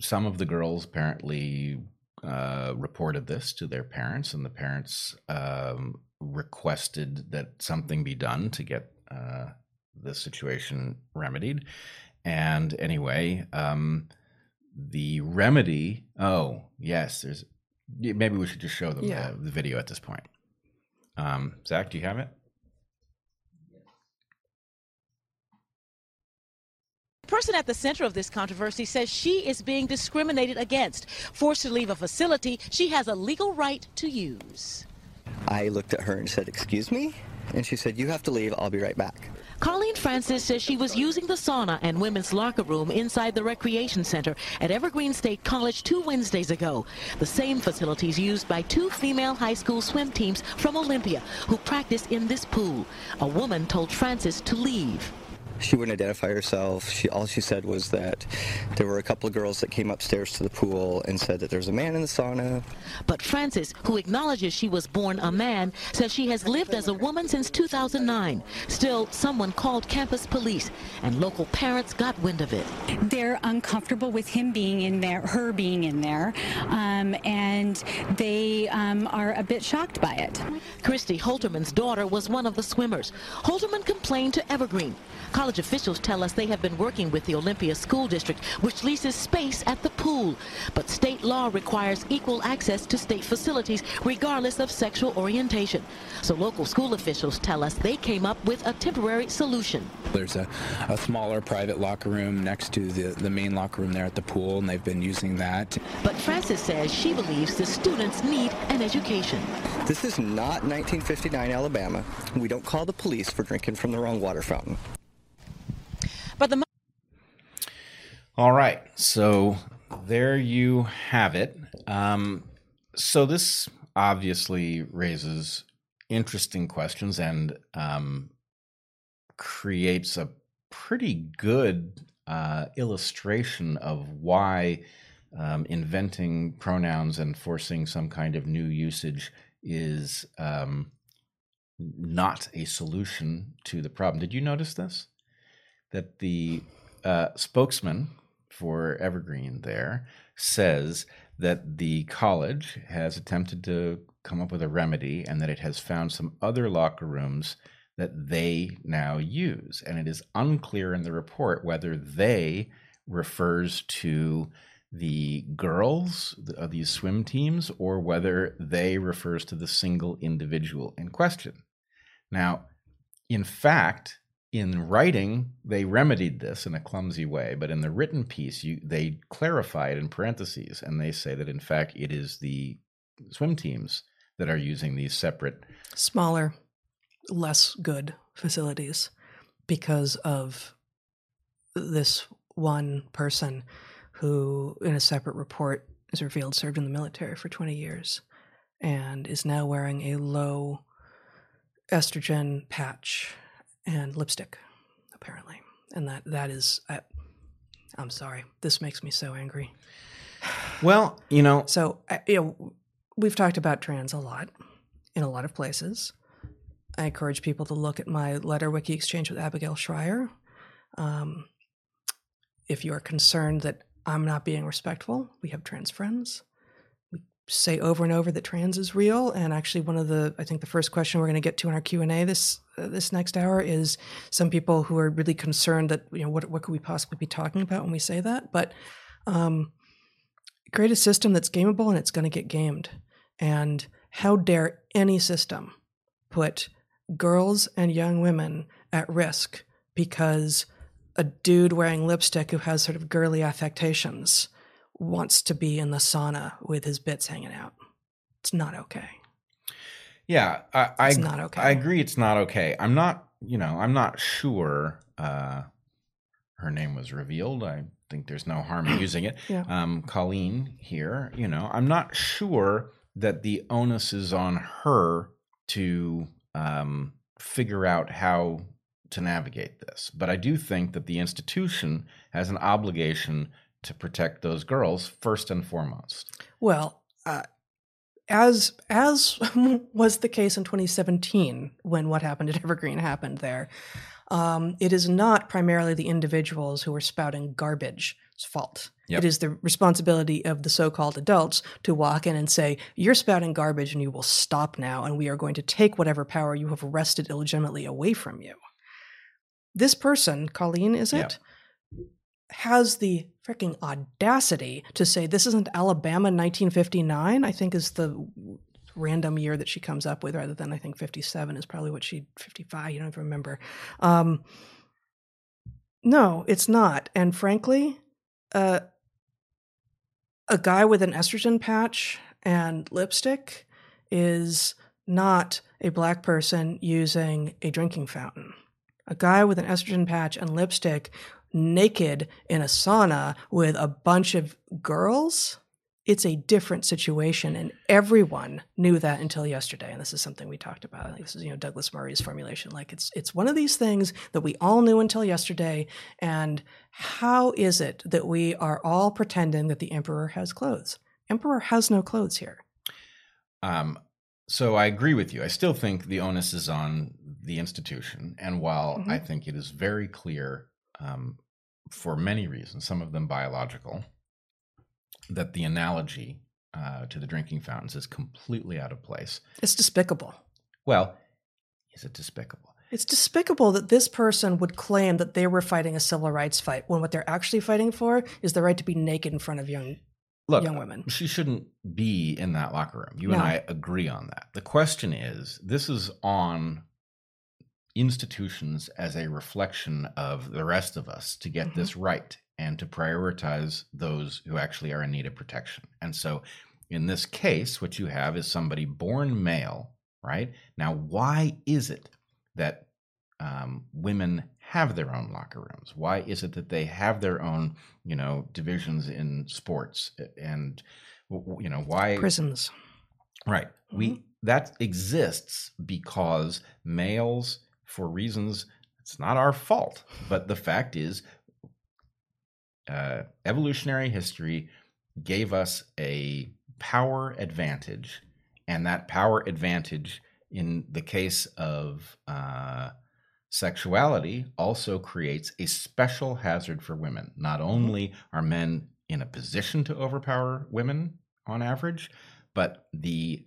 some of the girls apparently uh, reported this to their parents, and the parents um, requested that something be done to get uh, the situation remedied. And anyway, um, the remedy. Oh, yes. There's maybe we should just show them Yeah. the, the video at this point. Um, Zach, do you have it? The person at the center of this controversy says she is being discriminated against. Forced to leave a facility she has a legal right to use. I looked at her and said, Excuse me? And she said, You have to leave. I'll be right back. Colleen Francis says she was using the sauna and women's locker room inside the recreation center at Evergreen State College two Wednesdays ago. The same facilities used by two female high school swim teams from Olympia who practice in this pool. A woman told Francis to leave. She wouldn't identify herself. She all she said was that there were a couple of girls that came upstairs to the pool and said that there's a man in the sauna. But Francis, who acknowledges she was born a man, says she has lived as a woman since 2009. Still, someone called campus police, and local parents got wind of it. they're uncomfortable with him being in there, her being in there, um, and they um, are a bit shocked by it. Christy Holterman's daughter was one of the swimmers. Holterman complained to Evergreen. College officials tell us they have been working with the Olympia School District, which leases space at the pool. But state law requires equal access to state facilities, regardless of sexual orientation. So local school officials tell us they came up with a temporary solution. There's a, a smaller private locker room next to the, the main locker room there at the pool, and they've been using that. But Francis says she believes the students need an education. This is not 1959 Alabama. We don't call the police for drinking from the wrong water fountain. But the All right. So there you have it. Um, so this obviously raises interesting questions and um, creates a pretty good uh, illustration of why um, inventing pronouns and forcing some kind of new usage is um, not a solution to the problem. Did you notice this? That the uh, spokesman for Evergreen there says that the college has attempted to come up with a remedy and that it has found some other locker rooms that they now use. And it is unclear in the report whether they refers to the girls of uh, these swim teams or whether they refers to the single individual in question. Now, in fact, in writing, they remedied this in a clumsy way, but in the written piece, you, they clarify it in parentheses, and they say that in fact it is the swim teams that are using these separate. Smaller, less good facilities because of this one person who, in a separate report, is revealed served in the military for 20 years and is now wearing a low estrogen patch and lipstick, apparently. And that that is, I, I'm sorry. This makes me so angry. Well, you know, So, you know, we've talked about trans a lot in a lot of places. I encourage people to look at my letter wiki exchange with Abigail Shrier. Um, if you are concerned that I'm not being respectful, we have trans friends. Say over and over that trans is real. And actually, one of the I think the first question we're going to get to in our Q and A this uh, this next hour is some people who are really concerned that you know what what could we possibly be talking about when we say that, but. Um, create a system that's gameable and it's going to get gamed. And how dare any system put girls and young women at risk because a dude wearing lipstick who has sort of girly affectations wants to be in the sauna with his bits hanging out. It's not okay. yeah, I, I It's not okay. I agree. It's not okay. I'm not. You know, I'm not sure. Uh, her name was revealed. I think there's no harm in using it. Yeah. Um, Colleen here. You know, I'm not sure that the onus is on her to um, figure out how to navigate this. But I do think that the institution has an obligation to protect those girls first and foremost. Well, uh, as as was the case in 2017 when what happened at Evergreen happened there, um, it is not primarily the individuals who are spouting garbage's fault. Yep. It is the responsibility of the so-called adults to walk in and say, "You're spouting garbage, and you will stop now, and we are going to take whatever power you have wrested illegitimately away from you." This person, Colleen, is it? has the freaking audacity to say this isn't Alabama 1959, I think is the random year that she comes up with rather than I think 57 is probably what she 55, you don't even remember. Um, no, it's not. And frankly, uh, a guy with an estrogen patch and lipstick is not a black person using a drinking fountain. A guy with an estrogen patch and lipstick naked in a sauna with a bunch of girls, it's a different situation. And everyone knew that until yesterday. And this is something we talked about. This is, you know, Douglas Murray's formulation. Like it's it's one of these things that we all knew until yesterday. And how is it that we are all pretending that the emperor has clothes? Emperor has no clothes here. Um, so I agree with you. I still think the onus is on the institution. And while Mhm. I think it is very clear um, for many reasons, some of them biological, that the analogy uh, to the drinking fountains is completely out of place. It's despicable. Well, is it despicable? It's despicable that this person would claim that they were fighting a civil rights fight when what they're actually fighting for is the right to be naked in front of young Look, young women. she shouldn't be in that locker room. You and I agree on that. The question is this is on institutions as a reflection of the rest of us to get Mhm. this right and to prioritize those who actually are in need of protection. And so in this case, what you have is somebody born male, right? Now, why is it that um, women have their own locker rooms? Why is it that they have their own, you know, divisions in sports? And, you know, why? prisons. Right. We that exists because males, for reasons it's not our fault, but the fact is, uh, evolutionary history gave us a power advantage, and that power advantage, in the case of uh, sexuality, also creates a special hazard for women. Not only are men in a position to overpower women on average, but the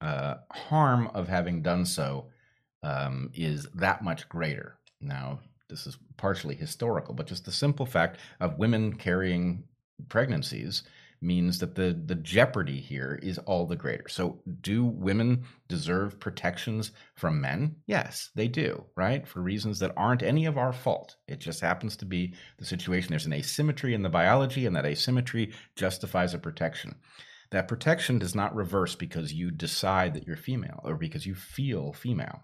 uh, harm of having done so um, is that much greater. Now, this is partially historical, but just the simple fact of women carrying pregnancies means that the the jeopardy here is all the greater. So, do women deserve protections from men? Yes, they do, right? For reasons that aren't any of our fault. It just happens to be the situation. There's an asymmetry in the biology, and that asymmetry justifies a protection. That protection does not reverse because you decide that you're female or because you feel female.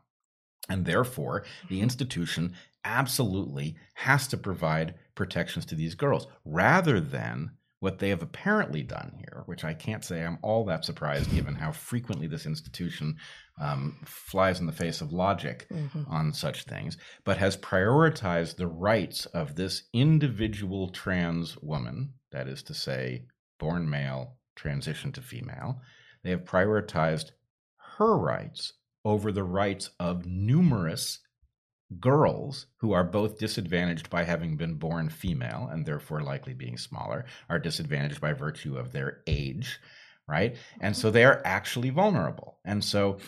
And therefore, the institution absolutely has to provide protections to these girls rather than what they have apparently done here, which I can't say I'm all that surprised given how frequently this institution um, flies in the face of logic Mhm. on such things, but has prioritized the rights of this individual trans woman, that is to say, born male, transition to female. They have prioritized her rights over the rights of numerous girls who are both disadvantaged by having been born female and therefore likely being smaller, are disadvantaged by virtue of their age, right? And so they are actually vulnerable. And so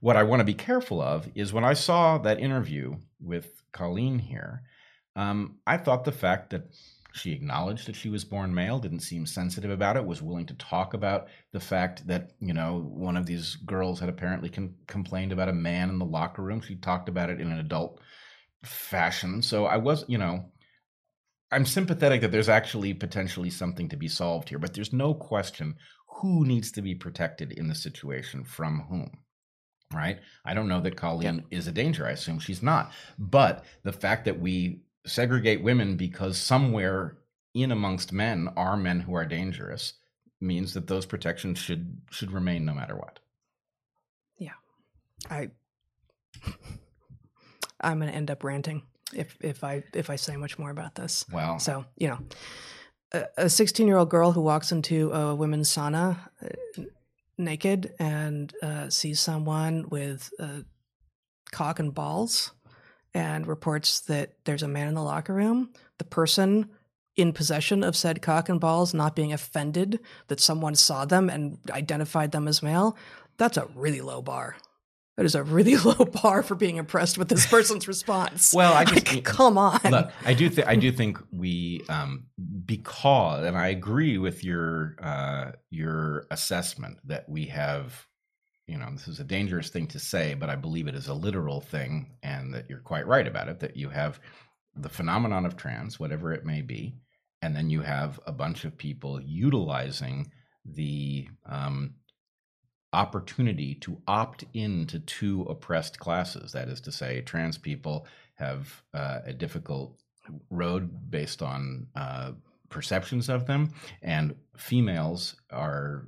what I want to be careful of is when I saw that interview with Colleen here, um, I thought the fact that she acknowledged that she was born male, didn't seem sensitive about it, was willing to talk about the fact that, you know, one of these girls had apparently complained about a man in the locker room. She talked about it in an adult fashion. So I was, you know, I'm sympathetic that there's actually potentially something to be solved here, but there's no question who needs to be protected in the situation from whom. Right? I don't know that Colleen is a danger. I assume she's not. But the fact that we segregate women because somewhere in amongst men are men who are dangerous means that those protections should should remain no matter what. Yeah. I I'm going to end up ranting if if I if I say much more about this. Well, So you know, a 16 year old girl who walks into a women's sauna uh, naked and uh, sees someone with uh, cock and balls and reports that there's a man in the locker room. The person in possession of said cock and balls not being offended that someone saw them and identified them as male. That's a really low bar. That is a really low bar for being impressed with this person's response. Well, I just Like, come on. Look, I do think I do think we um, because, and I agree with your uh, your assessment that we have. You know, this is a dangerous thing to say, but I believe it is a literal thing, and that you're quite right about it. That you have the phenomenon of trans, whatever it may be, and then you have a bunch of people utilizing the um, opportunity to opt into two oppressed classes. That is to say, trans people have uh, a difficult road based on uh, perceptions of them, and females are.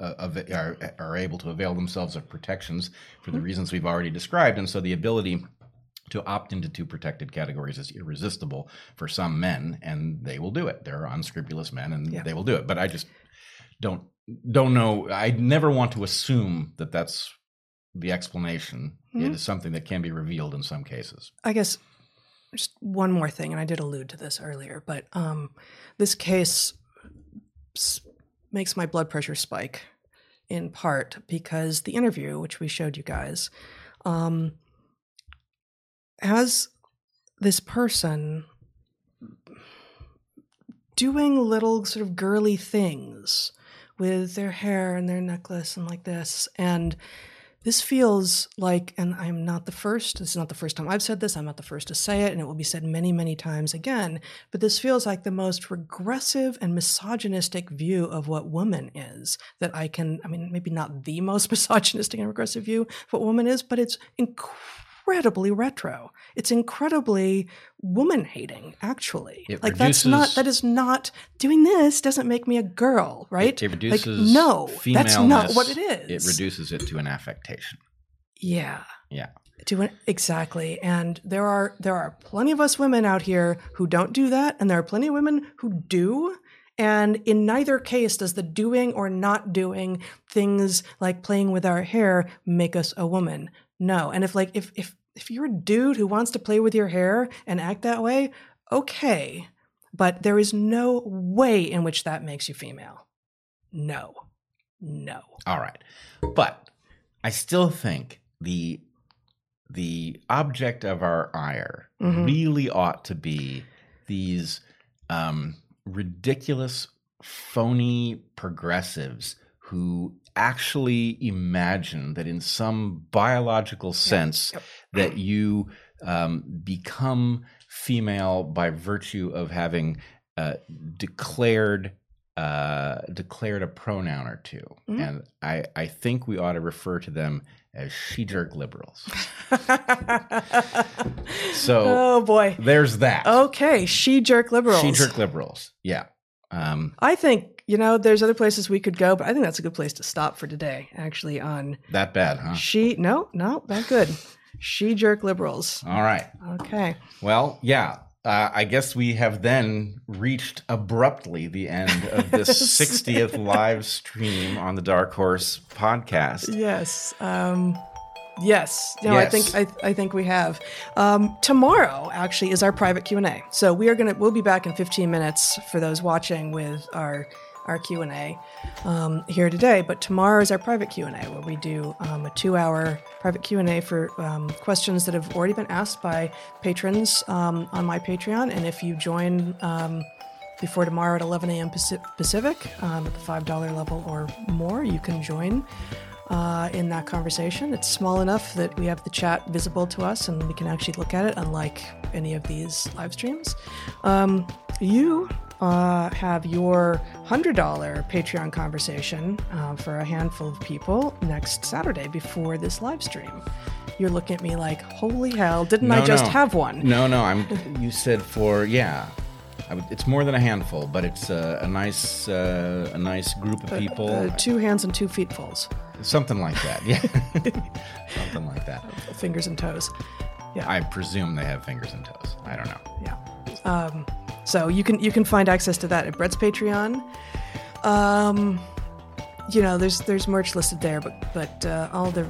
Uh, are are able to avail themselves of protections for the reasons we've already described, and so the ability to opt into two protected categories is irresistible for some men, and they will do it. There are unscrupulous men, and Yeah. they will do it. But I just don't don't know. I never want to assume that that's the explanation. It Mhm. is something that can be revealed in some cases. I guess just one more thing, and I did allude to this earlier, but um, this case s- makes my blood pressure spike in part because the interview, which we showed you guys, um, has this person doing little sort of girly things with their hair and their necklace and like this. And this feels like, and I'm not the first, this is not the first time I've said this, I'm not the first to say it, and it will be said many, many times again, but this feels like the most regressive and misogynistic view of what woman is that I can, I mean, maybe not the most misogynistic and regressive view of what woman is, but it's incredibly retro. It's incredibly woman hating, actually. It like that's not, that is not, doing this doesn't make me a girl, right? It, it Like, reduces no, that's not what it is. It reduces it to an affectation. Yeah. Yeah. Do it exactly. And there are there are plenty of us women out here who don't do that, and there are plenty of women who do. And in neither case does the doing or not doing things like playing with our hair make us a woman. No. And if like if if if you're a dude who wants to play with your hair and act that way, okay. But there is no way in which that makes you female. No. No. All right. But I still think the the object of our ire Mhm. really ought to be these um, ridiculous, phony progressives who actually imagine that in some biological sense that you um, become female by virtue of having uh, declared uh, declared a pronoun or 2 Mhm. and I I think we ought to refer to them as she jerk liberals. So- oh boy. There's that. Okay, she jerk liberals. She jerk liberals. Yeah. Um, I think you know there's other places we could go, but I think that's a good place to stop for today. Actually, on that bad, huh? she no no that good. She jerk liberals. All right. Okay. Well, yeah. Uh, I guess we have then reached abruptly the end of this 60th live stream on the Dark Horse podcast. Yes. Um, yes. No, Yes. I think I, I think we have. Um, tomorrow actually is our private Q and A. So we are gonna we'll be back in 15 minutes for those watching with our our Q and A um, here today. But tomorrow is our private Q and A where we do um, a two hour private Q and A for um, questions that have already been asked by patrons um, on my Patreon. And if you join. Um, before tomorrow at 11 a.m. Pacific um, at the $5 level or more, you can join uh, in that conversation. It's small enough that we have the chat visible to us and we can actually look at it, unlike any of these live streams. Um, you uh, have your $100 Patreon conversation uh, for a handful of people next Saturday before this live stream. You're looking at me like, holy hell, didn't I just no. have one? No, no. I'm. You said for yeah. I would, it's more than a handful, but it's a, a nice, uh, a nice group of people. Uh, two hands and two feet fulls, Something like that. Yeah. Something like that. fingers and toes. Yeah. I presume they have fingers and toes. I don't know. yeah. Um, so you can you can find access to that at Brett's Patreon. Um, you know, there's there's merch listed there, but but uh, all the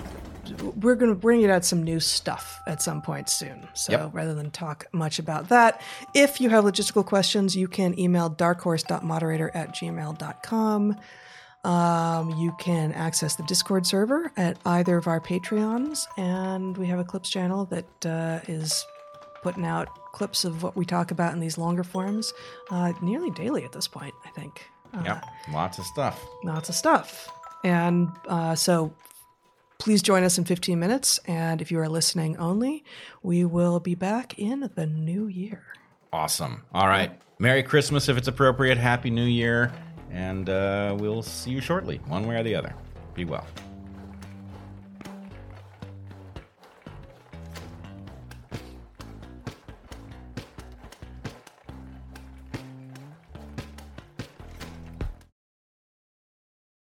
we're gonna bring it out some new stuff at some point soon. So Yep. rather than talk much about that, if you have logistical questions, you can email darkhorse.moderator at gmail.com. Um, you can access the Discord server at either of our Patreons, and we have a clips channel that uh, is putting out clips of what we talk about in these longer forms uh, nearly daily at this point, I think. Uh, Yep. Lots of stuff. Lots of stuff. And uh, so please join us in 15 minutes. And if you are listening only, we will be back in the new year. Awesome. All right. Merry Christmas if it's appropriate. Happy New Year. And uh, we'll see you shortly, one way or the other. Be well.